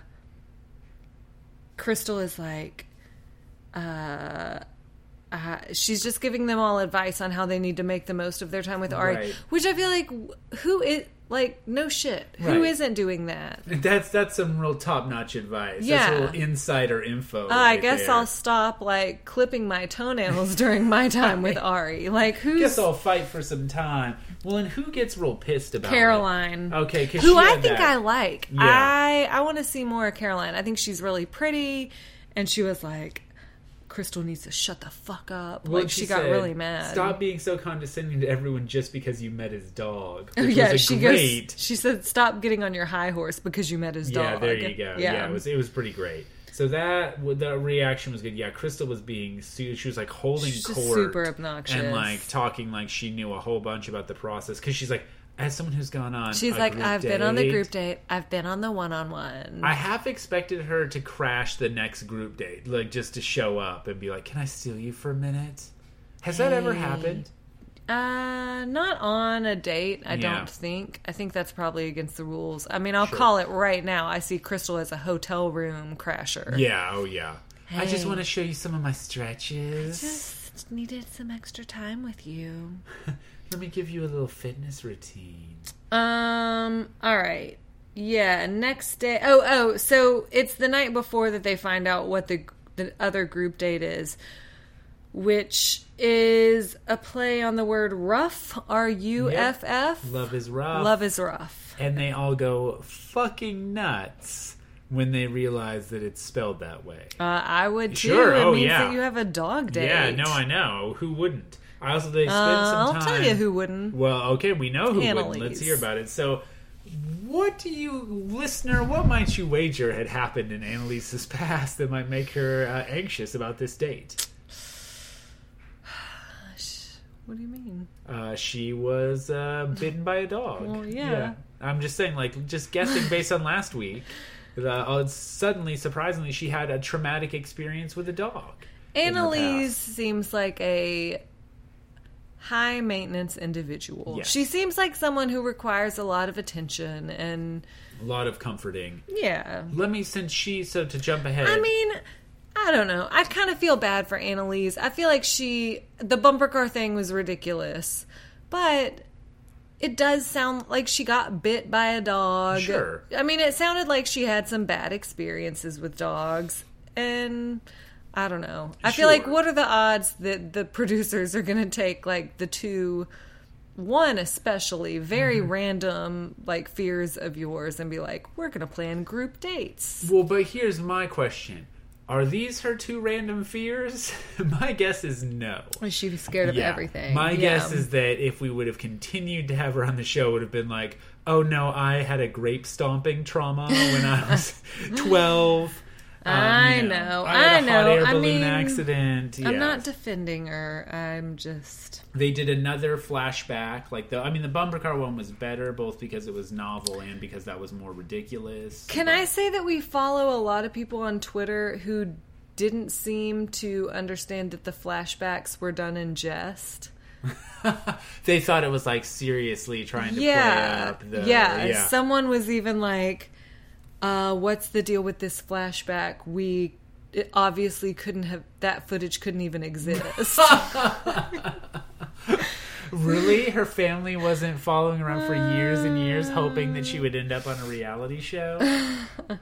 Krystal is like, uh, uh, she's just giving them all advice on how they need to make the most of their time with Arie, Right. which I feel like who is like no shit. Who Right. isn't doing that? That's that's some real top notch advice. Yeah. That's a little insider info. Uh, I guess there. I'll stop like clipping my toenails during my time with Arie. Like who's guess I'll fight for some time. Well, and who gets real pissed about it? Caroline? Okay, 'cause who I think that- I like. Yeah. I I want to see more of Caroline. I think she's really pretty, and she was like, Krystal needs to shut the fuck up. Well, like she, got said, really mad. Stop being so condescending to everyone just because you met his dog. Yeah, she great. goes. She said, "Stop getting on your high horse because you met his yeah, dog." Yeah, there you go. Yeah. it was it was pretty great. So that the reaction was good. Yeah, Krystal was being she was like holding She's court, super obnoxious. and like talking like she knew a whole bunch about the process because she's like, as someone who's gone on, She's like, "I've been on the group date. I've been on the one-on-one." I half expected her to crash the next group date, like just to show up and be like, "Can I steal you for a minute?" Has that ever happened? Uh, not on a date. I Yeah. don't think. I think that's probably against the rules. I mean, I'll Sure. call it right now. I see Krystal as a hotel room crasher. Yeah, oh yeah. I just want to show you some of my stretches. I Just needed some extra time with you. Let me give you a little fitness routine. Um. All right. Yeah. Next day. Oh. Oh. So it's the night before that they find out what the the other group date is, which is a play on the word rough. R U F F. Love is rough. Love is rough. and they all go fucking nuts when they realize that it's spelled that way. Uh, I would too. Sure, It oh, means yeah. that you have a dog date. Yeah, no, I know. Who wouldn't? I also they spend Uh, some I'll tell you who wouldn't. Well, okay, we know who wouldn't. Let's hear about it. So, what do you, listener? What might you wager had happened in Annaliese's past that might make her uh, anxious about this date? What do you mean? Uh, she was uh, bitten by a dog. Well, yeah. I'm just saying, like, just guessing based on last week. the, uh, suddenly, surprisingly, she had a traumatic experience with a dog. Annaliese seems like a high maintenance individual. Yes. She seems like someone who requires a lot of attention and a lot of comforting. yeah. Let me, since she, so to jump ahead. I mean, I don't know. I kind of feel bad for Annaliese. I feel like she the bumper car thing was ridiculous, but it does sound like she got bit by a dog. Sure. I mean, it sounded like she had some bad experiences with dogs, and I don't know. I feel like what are the odds that the producers are going to take like the two one especially very Mm-hmm. random like fears of yours and be like we're going to plan group dates Well, but here's my question. Are these her two random fears? my guess is no. she was scared of Yeah. everything My Yeah. guess is that if we would have continued to have her on the show, it would have been like, oh no, I had a grape stomping trauma when I was 12. Um, I you know, I a I hot know. I mean, accident. I'm not defending her. I'm just. they did another flashback. Like the, I mean, the bumper car one was better, both because it was novel and because that was more ridiculous. Can I say that we follow a lot of people on Twitter who didn't seem to understand that the flashbacks were done in jest? they thought it was like seriously trying to Yeah, play up the yeah. yeah. Someone was even like, uh, "What's the deal with this flashback? We." It obviously couldn't have that footage couldn't even exist. Really? Her family wasn't following around for years and years hoping that she would end up on a reality show?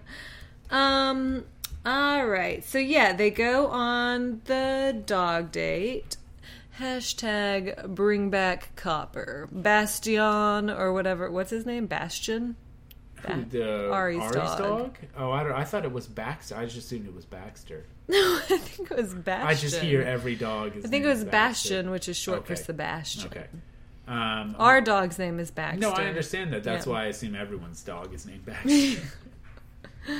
Um. All right. So yeah, they go on the dog date. Hashtag bring back Copper. Bastion or whatever. What's his name? Bastion. Who, the Arie's Arie's, dog. dog. Oh, I don't. I thought it was Baxter. I just assumed it was Baxter. No, I think it was Bastion. I just hear every dog. Is I think it was named Bastion, which is short for Sebastian. Okay. Um, Our dog's name is Baxter. no, I understand that. That's Yeah. why I assume everyone's dog is named Baxter.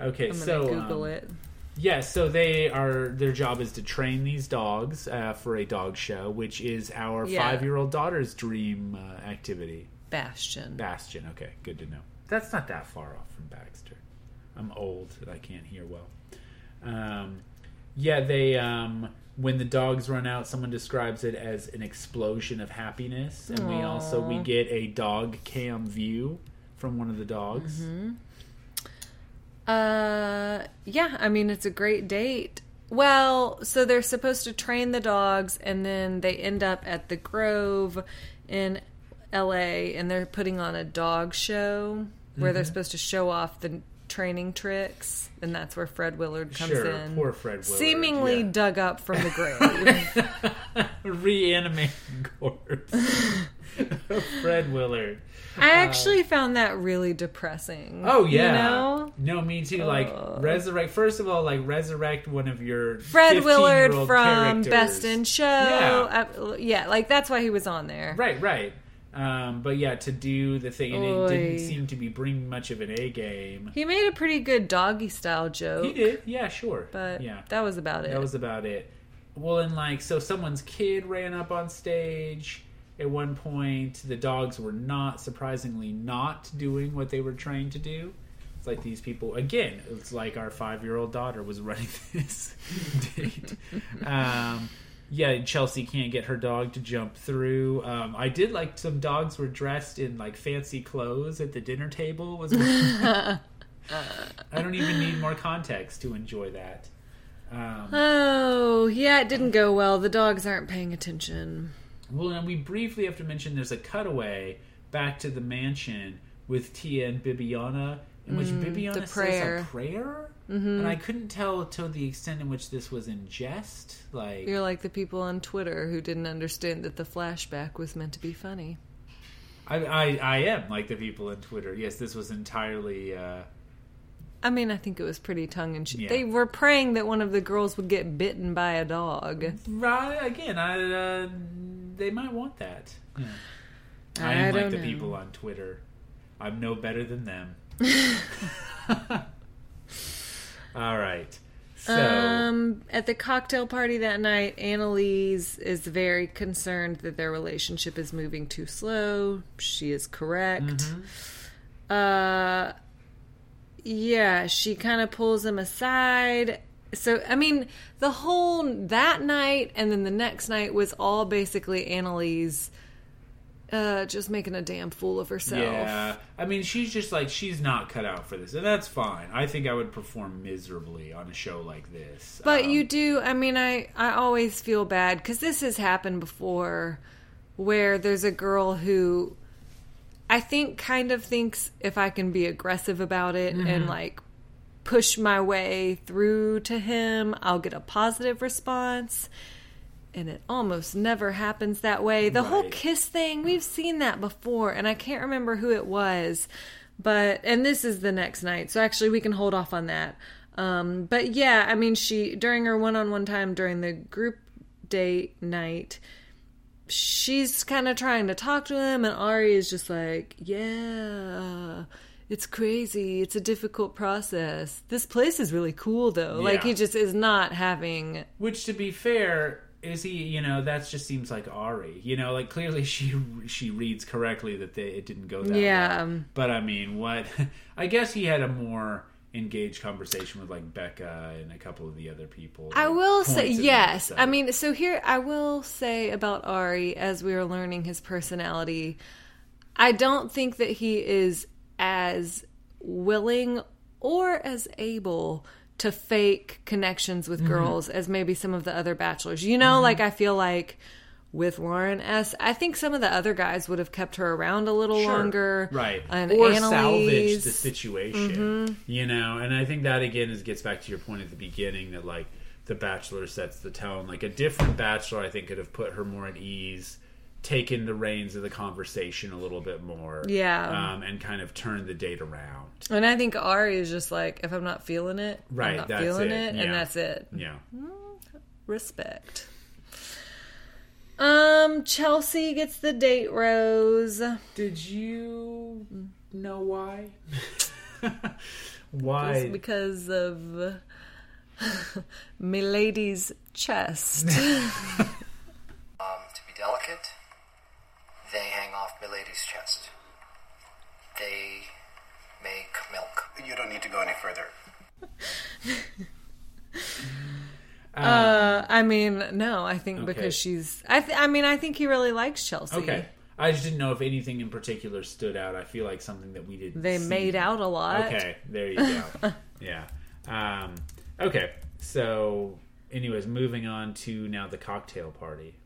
okay, I'm so Google um, it. Yeah, so they are. Their job is to train these dogs uh, for a dog show, which is our Yeah. five-year-old daughter's dream uh, activity. Bastion. Bastion. Okay, good to know. That's not that far off from Baxter. I'm old and I can't hear well. Um, yeah, they. Um, when the dogs run out, someone describes it as an explosion of happiness, and we also we get a dog cam view from one of the dogs. Mm-hmm. Uh, yeah, I mean, it's a great date. Well, so they're supposed to train the dogs, and then they end up at the Grove in LA, and they're putting on a dog show where Mm-hmm. they're supposed to show off the training tricks, and that's where Fred Willard comes Sure, in. poor Fred Willard, Seemingly yeah. dug up from the grave. Reanimating corpse. Fred Willard. I actually found that really depressing. Oh yeah. You know? No, me too. Like Uh. resurrect. First of all, like resurrect one of your Fred Willard from characters. Best in Show. Yeah. Uh, yeah, like that's why he was on there. Right, right. Um, but yeah, to do the thing, and it didn't seem to be bringing much of an A game. He made a pretty good doggy style joke. He did, yeah, sure, But yeah, that was about it. that was about it. Well, and like, so someone's kid ran up on stage at one point. The dogs were not, surprisingly, not doing what they were trying to do. It's like these people again. It's like our five-year-old daughter was running this date. Um, yeah, Chelsea can't get her dog to jump through. Um, I did like some dogs were dressed in like fancy clothes at the dinner table. Was I don't even need more context to enjoy that. Um, oh, yeah, it didn't go well. The dogs aren't paying attention. Well, and we briefly have to mention there's a cutaway back to the mansion with Tia and Bibiana, in which Bibiana Mm, the says prayer. a prayer, mm-hmm. and I couldn't tell to the extent in which this was in jest. Like, You're like the people on Twitter who didn't understand that the flashback was meant to be funny. I, I, I am like the people on Twitter. Yes, this was entirely. Uh, I mean, I think it was pretty tongue in cheek. Yeah. They were praying that one of the girls would get bitten by a dog. right again, I, uh, they might want that. Yeah. I, I am like the know. people on Twitter. I'm no better than them. All right. So Um, at the cocktail party that night, Annaliese is very concerned that their relationship is moving too slow. She is correct. Mm-hmm. Uh, yeah, she kind of pulls him aside. So, I mean, the whole that night and then the next night was all basically Annaliese uh, just making a damn fool of herself. Yeah, I mean, she's just like she's not cut out for this, and that's fine. I think I would perform miserably on a show like this. But Um, you do, I mean, I, I always feel bad because this has happened before where there's a girl who I think kind of thinks if I can be aggressive about it Mm-hmm. and like push my way through to him, I'll get a positive response. And it almost never happens that way. The whole kiss thing, we've seen that before, and I can't remember who it was. But, and this is the next night, so actually we can hold off on that. Um, but yeah, I mean, she, during her one on one time during the group date night, she's kind of trying to talk to him, and Arie is just like, yeah. It's crazy. It's a difficult process. This place is really cool, though. Like, he just is not having Which, to be fair, is he? You know, that just seems like Arie. You know, like clearly she she reads correctly that they, it didn't go that Yeah. well. Um, but I mean, what? I guess he had a more engaged conversation with like Becca and a couple of the other people. I will say yes. I mean, so here I will say about Arie as we are learning his personality, I don't think that he is as willing or as able to fake connections Mm-hmm. with girls as maybe some of the other bachelors. You know, like I feel like with Lauren S, I think some of the other guys would have kept her around a little Sure. longer, right And or Annaliese- salvage the situation Mm-hmm. you know and i think that again is gets back to your point at the beginning that like the bachelor sets the tone like a different bachelor i think could have put her more at ease taken the reins of the conversation a little bit more Yeah. um, and kind of turned the date around And I think Arie is just like, if I'm not feeling it, Right, I'm not that's feeling it, it, yeah. and that's it. yeah Respect. Um, Chelsea gets the date rose. did you know why why Just because of Milady's chest. Um, to be delicate, they hang off Milady's chest. They make milk. You don't need to go any further. uh, I mean, no, I think Okay. because she's. I. Th- I mean, I think he really likes Chelsea. okay i just didn't know if anything in particular stood out i feel like something that we didn't They see. made out a lot. Okay, there you go. yeah. Um, okay, so, anyways, moving on to now the cocktail party.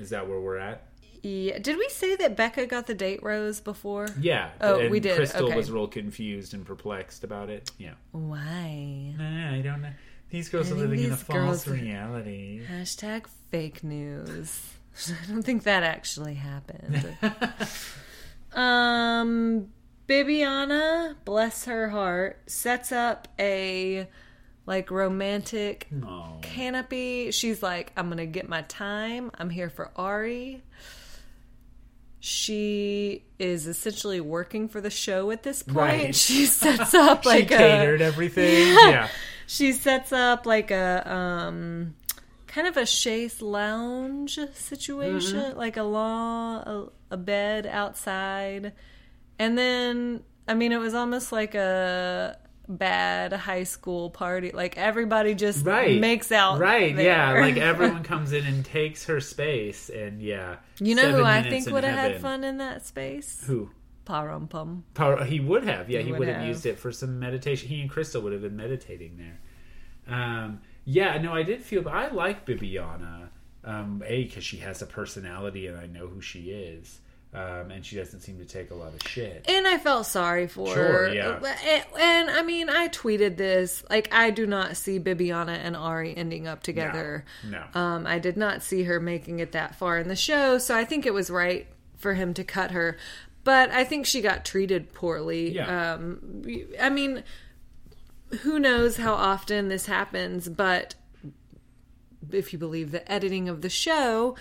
Is that where we're at? Yeah. Did we say that Becca got the date rose before? Yeah. Oh, and we did, Krystal okay. was real confused and perplexed about it. Yeah. Why? Nah, I don't know. These girls are living in a false reality. Hashtag fake news. I don't think that actually happened. um, Bibiana, bless her heart, sets up a like romantic No. canopy. She's like, I'm gonna get my time. I'm here for Arie. She is essentially working for the show at this point. Right. She sets up like she a catered everything. Yeah. she sets up like a um kind of a chaise lounge situation Mm-hmm. like a long a, a bed outside and then i mean it was almost like a bad high school party like everybody just Right. makes out Right, yeah. Like everyone comes in and takes her space, and yeah. you know who i think would have had fun in that space Who? Parumpum. Power, he would have, yeah, he, He would have. used it for some meditation. He and Krystal would have been meditating there. Um, yeah, no, I did feel. I like Bibiana. Um, a because she has a personality, and I know who she is, um, and she doesn't seem to take a lot of shit. And I felt sorry for Sure, her. yeah. And, and, I mean, I tweeted this. Like, I do not see Bibiana and Arie ending up together. No. Um, I did not see her making it that far in the show, so I think it was right for him to cut her. But I think she got treated poorly. Yeah. Um, I mean, who knows how often this happens, but if you believe the editing of the show,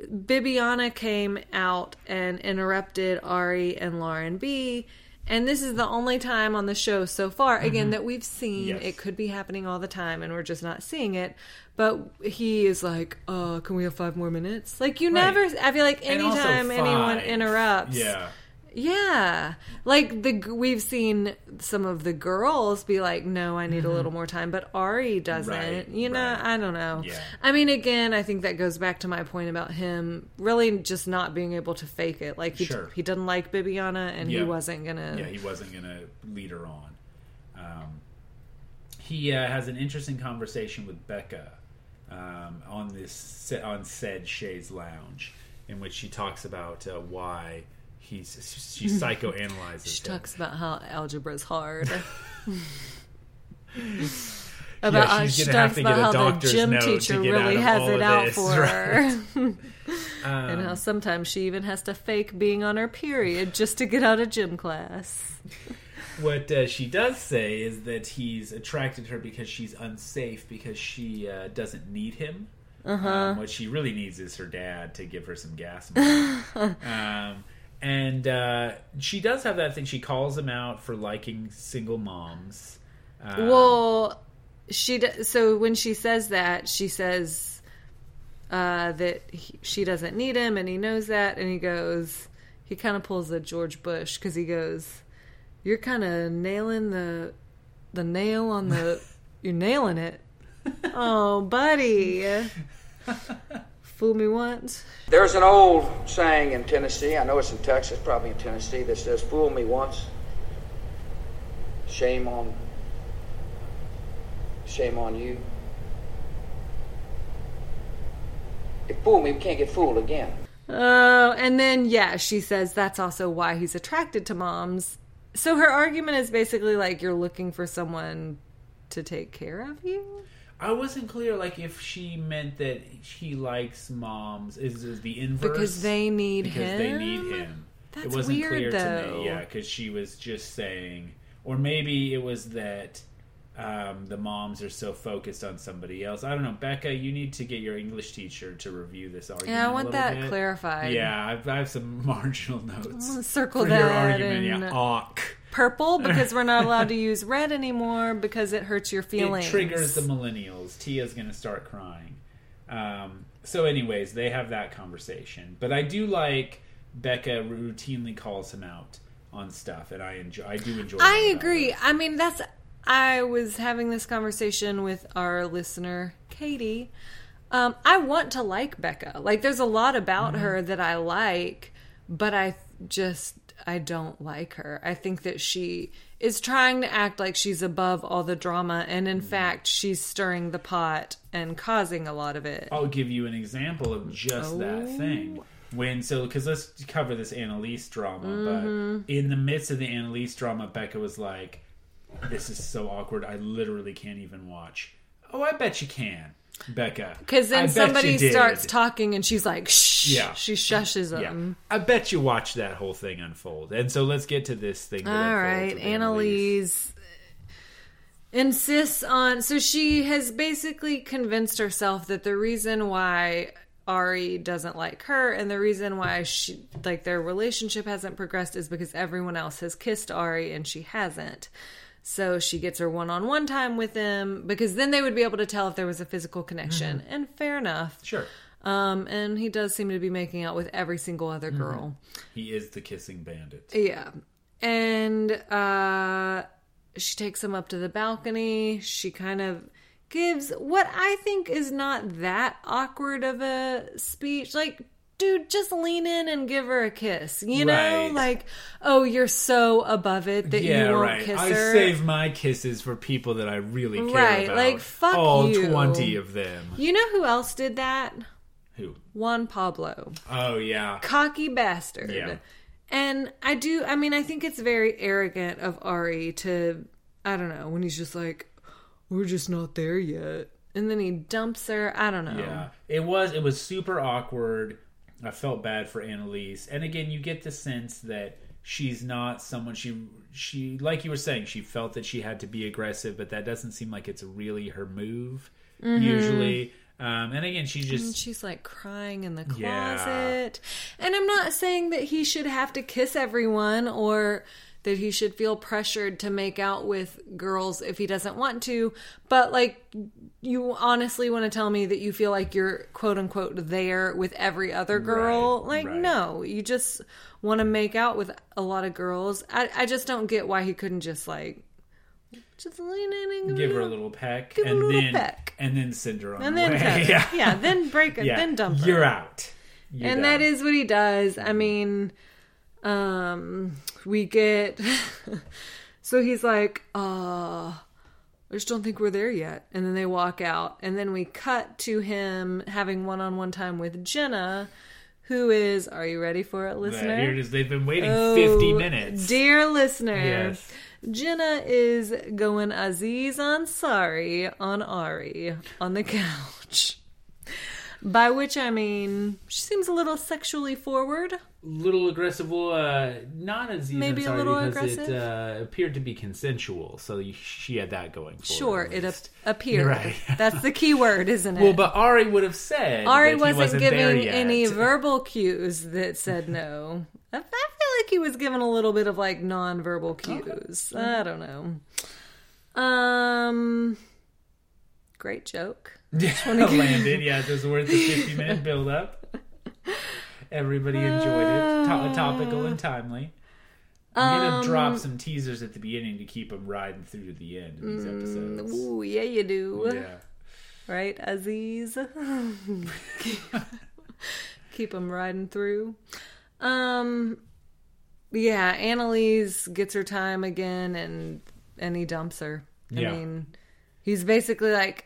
Bibiana came out and interrupted Arie and Lauren B. And this is the only time on the show so far, again, that we've seen. Yes. It could be happening all the time, and we're just not seeing it. But he is like, "Uh, can we have five more minutes?" Like you Right. never. I feel like anytime anyone interrupts, Yeah. Yeah, like the we've seen some of the girls be like, "No, I need a little more time," but Arie doesn't. Mm-hmm. Right, you know, right. I don't know. Yeah. I mean, again, I think that goes back to my point about him really just not being able to fake it. Like he Sure. he didn't like Bibiana, and Yeah. he wasn't gonna. yeah, he wasn't going to lead her on. Um, he uh, has an interesting conversation with Becca um, on this on said chaise lounge, in which she talks about uh, why he's she psychoanalyzes she him. talks about how algebra's hard. About how she's she gonna have talks to about get a how the gym note to teacher get really out has it out this, for right. her. and how sometimes she even has to fake being on her period just to get out of gym class. What uh, she does say is that he's attracted to her because she's unsafe because she uh, doesn't need him. Uh-huh. Um, what she really needs is her dad to give her some gas money. um, and uh, she does have that thing. She calls him out for liking single moms. Um, Well, she d- so when she says that, she says uh, that he, she doesn't need him, and he knows that, and he goes, he kind of pulls a George Bush because he goes, "You're kind of nailing the the nail on the, you're nailing it." oh, buddy, fool me once. There's an old saying in Tennessee, I know it's in Texas, probably in Tennessee, that says, Fool me once, shame on shame on you. If fool me, we can't get fooled again. Oh, and then yeah, she says that's also why he's attracted to moms. So her argument is basically like you're looking for someone to take care of you. I wasn't clear, like if she meant that he likes moms. Is, is the inverse Because they need him because him. they need him. That's it wasn't weird, clear to though. me. Yeah, because she was just saying, or maybe it was that um, the moms are so focused on somebody else. I don't know, Becca. You need to get your English teacher to review this argument. Yeah, I want that bit. clarified. Yeah, I've, I have some marginal notes. circle for your that argument. and- Yeah, awk. Purple because we're not allowed to use red anymore because it hurts your feelings. It triggers the millennials. Tia's going to start crying. Um, so, anyways, they have that conversation. But I do like Becca routinely calls him out on stuff, and I enjoy. I do enjoy. I agree. her. I mean, that's. I was having this conversation with our listener, Katie. Um, I want to like Becca. Like, there's a lot about Mm-hmm. her that I like, but I just I don't like her. I think that she is trying to act like she's above all the drama, and in fact, she's stirring the pot and causing a lot of it. I'll give you an example of just that Oh. thing. When so, because let's cover this Annaliese drama, Mm-hmm. but in the midst of the Annaliese drama, Becca was like, "This is so awkward. I literally can't even watch." Oh, I bet you can, Becca. Because then somebody starts talking, and she's like, "Shh!" Yeah. She shushes them. Yeah, I bet you watched that whole thing unfold. And so let's get to this thing. That All unfolds Annaliese uh, insists on. So she has basically convinced herself that the reason why Arie doesn't like her and the reason why she like their relationship hasn't progressed is because everyone else has kissed Arie and she hasn't. So she gets her one-on-one time with him because then they would be able to tell if there was a physical connection. And fair enough. Sure, Um, and he does seem to be making out with every single other girl. he is the kissing bandit. Yeah. And uh she takes him up to the balcony. She kind of gives what I think is not that awkward of a speech. Like, dude, just lean in and give her a kiss. You know? Right. Like, oh, you're so above it that yeah, you won't right. kiss her. I save my kisses for people that I really care Right, about. like, fuck all you. twenty of them. you know who else did that? Who? Juan Pablo. Oh yeah. cocky bastard. Yeah. And I do, I mean, I think it's very arrogant of Arie to, I don't know, when he's just like, we're just not there yet. And then he dumps her. I don't know. Yeah, it was it was super awkward. I felt bad for Annaliese, and again, you get the sense that she's not someone she she like you were saying she felt that she had to be aggressive, but that doesn't seem like it's really her move Mm-hmm. usually. Um, and again, she And just she's like crying in the Yeah. closet. And I'm not saying that he should have to kiss everyone or that he should feel pressured to make out with girls if he doesn't want to. But like, you honestly want to tell me that you feel like you're quote unquote there with every other girl? Right, like, right. no, you just want to make out with a lot of girls. I, I just don't get why he couldn't just like just lean in and Give her a little peck, Give her a and little then peck. and then send her on and then yeah, yeah, then break it, yeah. then dump her. You're out. You're and that is what he does. I mm-hmm. mean, um, we get so he's like, uh, I just don't think we're there yet. And then they walk out, and then we cut to him having one-on-one time with Jenna, who is. Are you ready for it, listener? Here it is. They've been waiting Oh, 50 minutes. Dear listener, Yes. Jenna is going Aziz Ansari on Arie on the couch. By which I mean, she seems a little sexually forward. little aggressive. Well, uh, not as easy. Maybe a sorry, little because aggressive? It uh, appeared to be consensual, so she had that going. For Sure, her, at it ap- least. appeared. Right. That's the key word, isn't it? Well, but Arie would have said Arie that he wasn't, wasn't there giving yet. any verbal cues that said no. I I feel like he was given a little bit of like non-verbal cues. I don't know. Um, great joke. landed. Yeah, it was worth the 50 minute build up. Everybody enjoyed it. To- topical and timely. I'm gonna Um, drop some teasers at the beginning to keep them riding through to the end of these Mm, episodes. Ooh, yeah, you do. Yeah. Right, Aziz? Keep them riding through. Um, yeah, Annaliese gets her time again, and and he dumps her. I Yeah. mean, he's basically like,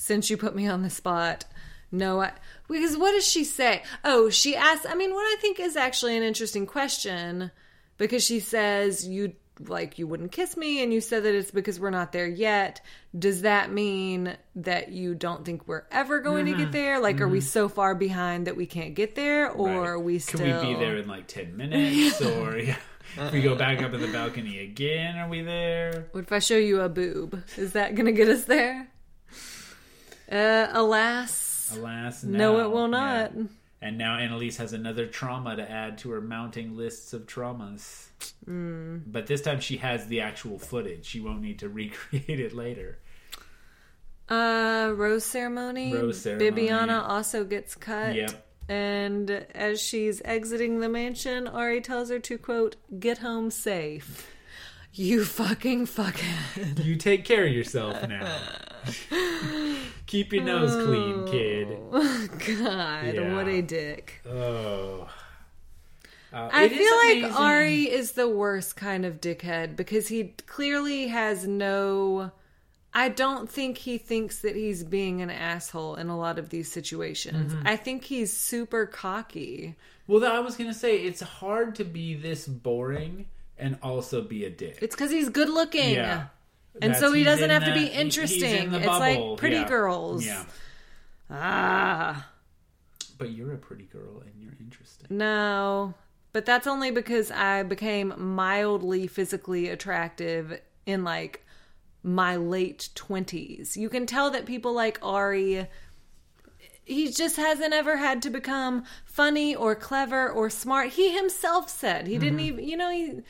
since you put me on the spot, no, I, because what does she say? Oh, she asks. I mean, what I think is actually an interesting question because she says you like you wouldn't kiss me and you said that it's because we're not there yet does that mean that you don't think we're ever going to get there like are we so far behind that we can't get there or Mm-hmm. Right. are we still Can we be there in like 10 minutes? or yeah. if we go back up in the balcony again, are we there? what if i show you a boob is that gonna get us there uh alas Alas, no now. it will not Yeah. And now Annaliese has another trauma to add to her mounting lists of traumas. Mm. But this time she has the actual footage. She won't need to recreate it later. Uh, rose ceremony. Rose ceremony. Bibiana also gets cut. Yep. And as she's exiting the mansion, Arie tells her to quote, "Get home safe." You fucking fuckhead. You take care of yourself now. Keep your nose clean, kid. God, Yeah. what a dick. Oh. Uh, I feel like. Arie is the worst kind of dickhead because he clearly has no. I don't think he thinks that he's being an asshole in a lot of these situations. Mm-hmm. I think he's super cocky. Well, I was gonna say it's hard to be this boring and also be a dick. It's because he's good looking. yeah, And That's- so he doesn't have to be the- interesting. in the It's like pretty Yeah. girls. Yeah, Ah, but you're a pretty girl and you're interesting. no. But that's only because I became mildly physically attractive in like my late 20s. You can tell that people like Arie he just hasn't ever had to become funny or clever or smart. He himself said he didn't even, you know, he,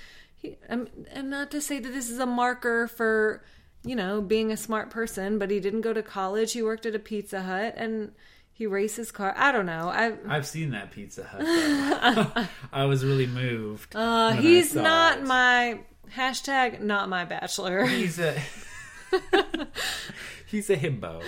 he um, and not to say that this is a marker for, you know, being a smart person, but he didn't go to college. He worked at a Pizza Hut and he raced his car. I don't know. I I've seen that Pizza Hut. I was really moved. uh, he's not it. my hashtag not my bachelor. He's a. he's a himbo.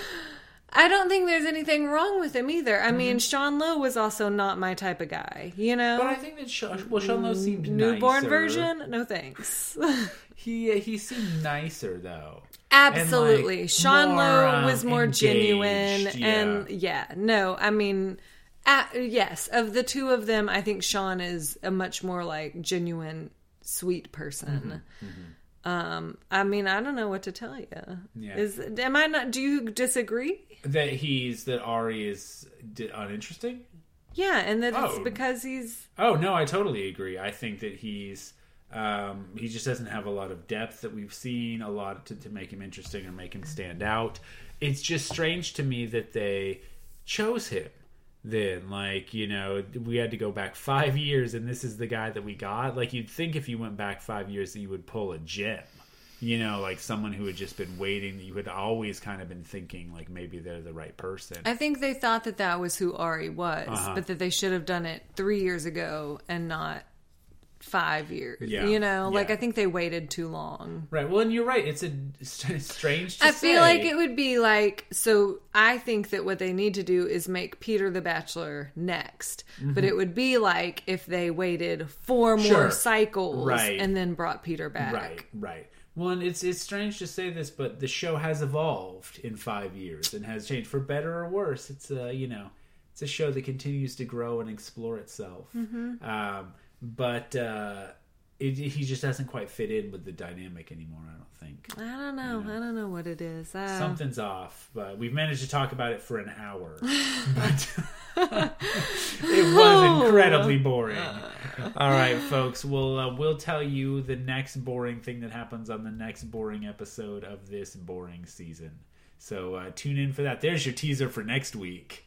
I don't think there's anything wrong with him either. I Mm-hmm. mean, Sean Lowe was also not my type of guy, you know. But I think that Sean, well, Sean Lowe seemed Newborn nicer. version? No thanks. He uh, he seemed nicer though. Absolutely. like, Sean more, Lowe um, was more engaged, genuine yeah. and yeah, no, I mean uh, yes, of the two of them, I think Sean is a much more like genuine sweet person. Mm-hmm, Um I mean, I don't know what to tell you. Yeah. Is am I not do you disagree? That he's that Arie is uninteresting. Yeah, and that it's Oh. because he's Oh no, I totally agree. I think that he's um, he just doesn't have a lot of depth that we've seen, a lot to, to make him interesting or make him stand out. It's just strange to me that they chose him then like you know we had to go back five years and this is the guy that we got like you'd think if you went back five years that you would pull a gem you know like someone who had just been waiting that you had always kind of been thinking like maybe they're the right person I think they thought that that was who Arie was, Uh-huh. but that they should have done it three years ago and not five years. Yeah. You know, like Yeah. I think they waited too long. right well and you're right it's a it's strange to I feel like it would be like so. I think that what they need to do is make Peter the Bachelor next, but it would be like if they waited four more Mm-hmm. Cycles Right. and then brought Peter back. Right, right. Well, and it's it's strange to say this, but the show has evolved in five years and has changed for better or worse. It's a you know, it's a show that continues to grow and explore itself. Mm-hmm. Um, but uh, it, he just doesn't quite fit in with the dynamic anymore. I don't think I don't know. I don't know what it is. Uh, something's off. But we've managed to talk about it for an hour. but it was incredibly boring. All right, folks. We'll uh, we'll tell you the next boring thing that happens on the next boring episode of this boring season. So uh, tune in for that. There's your teaser for next week.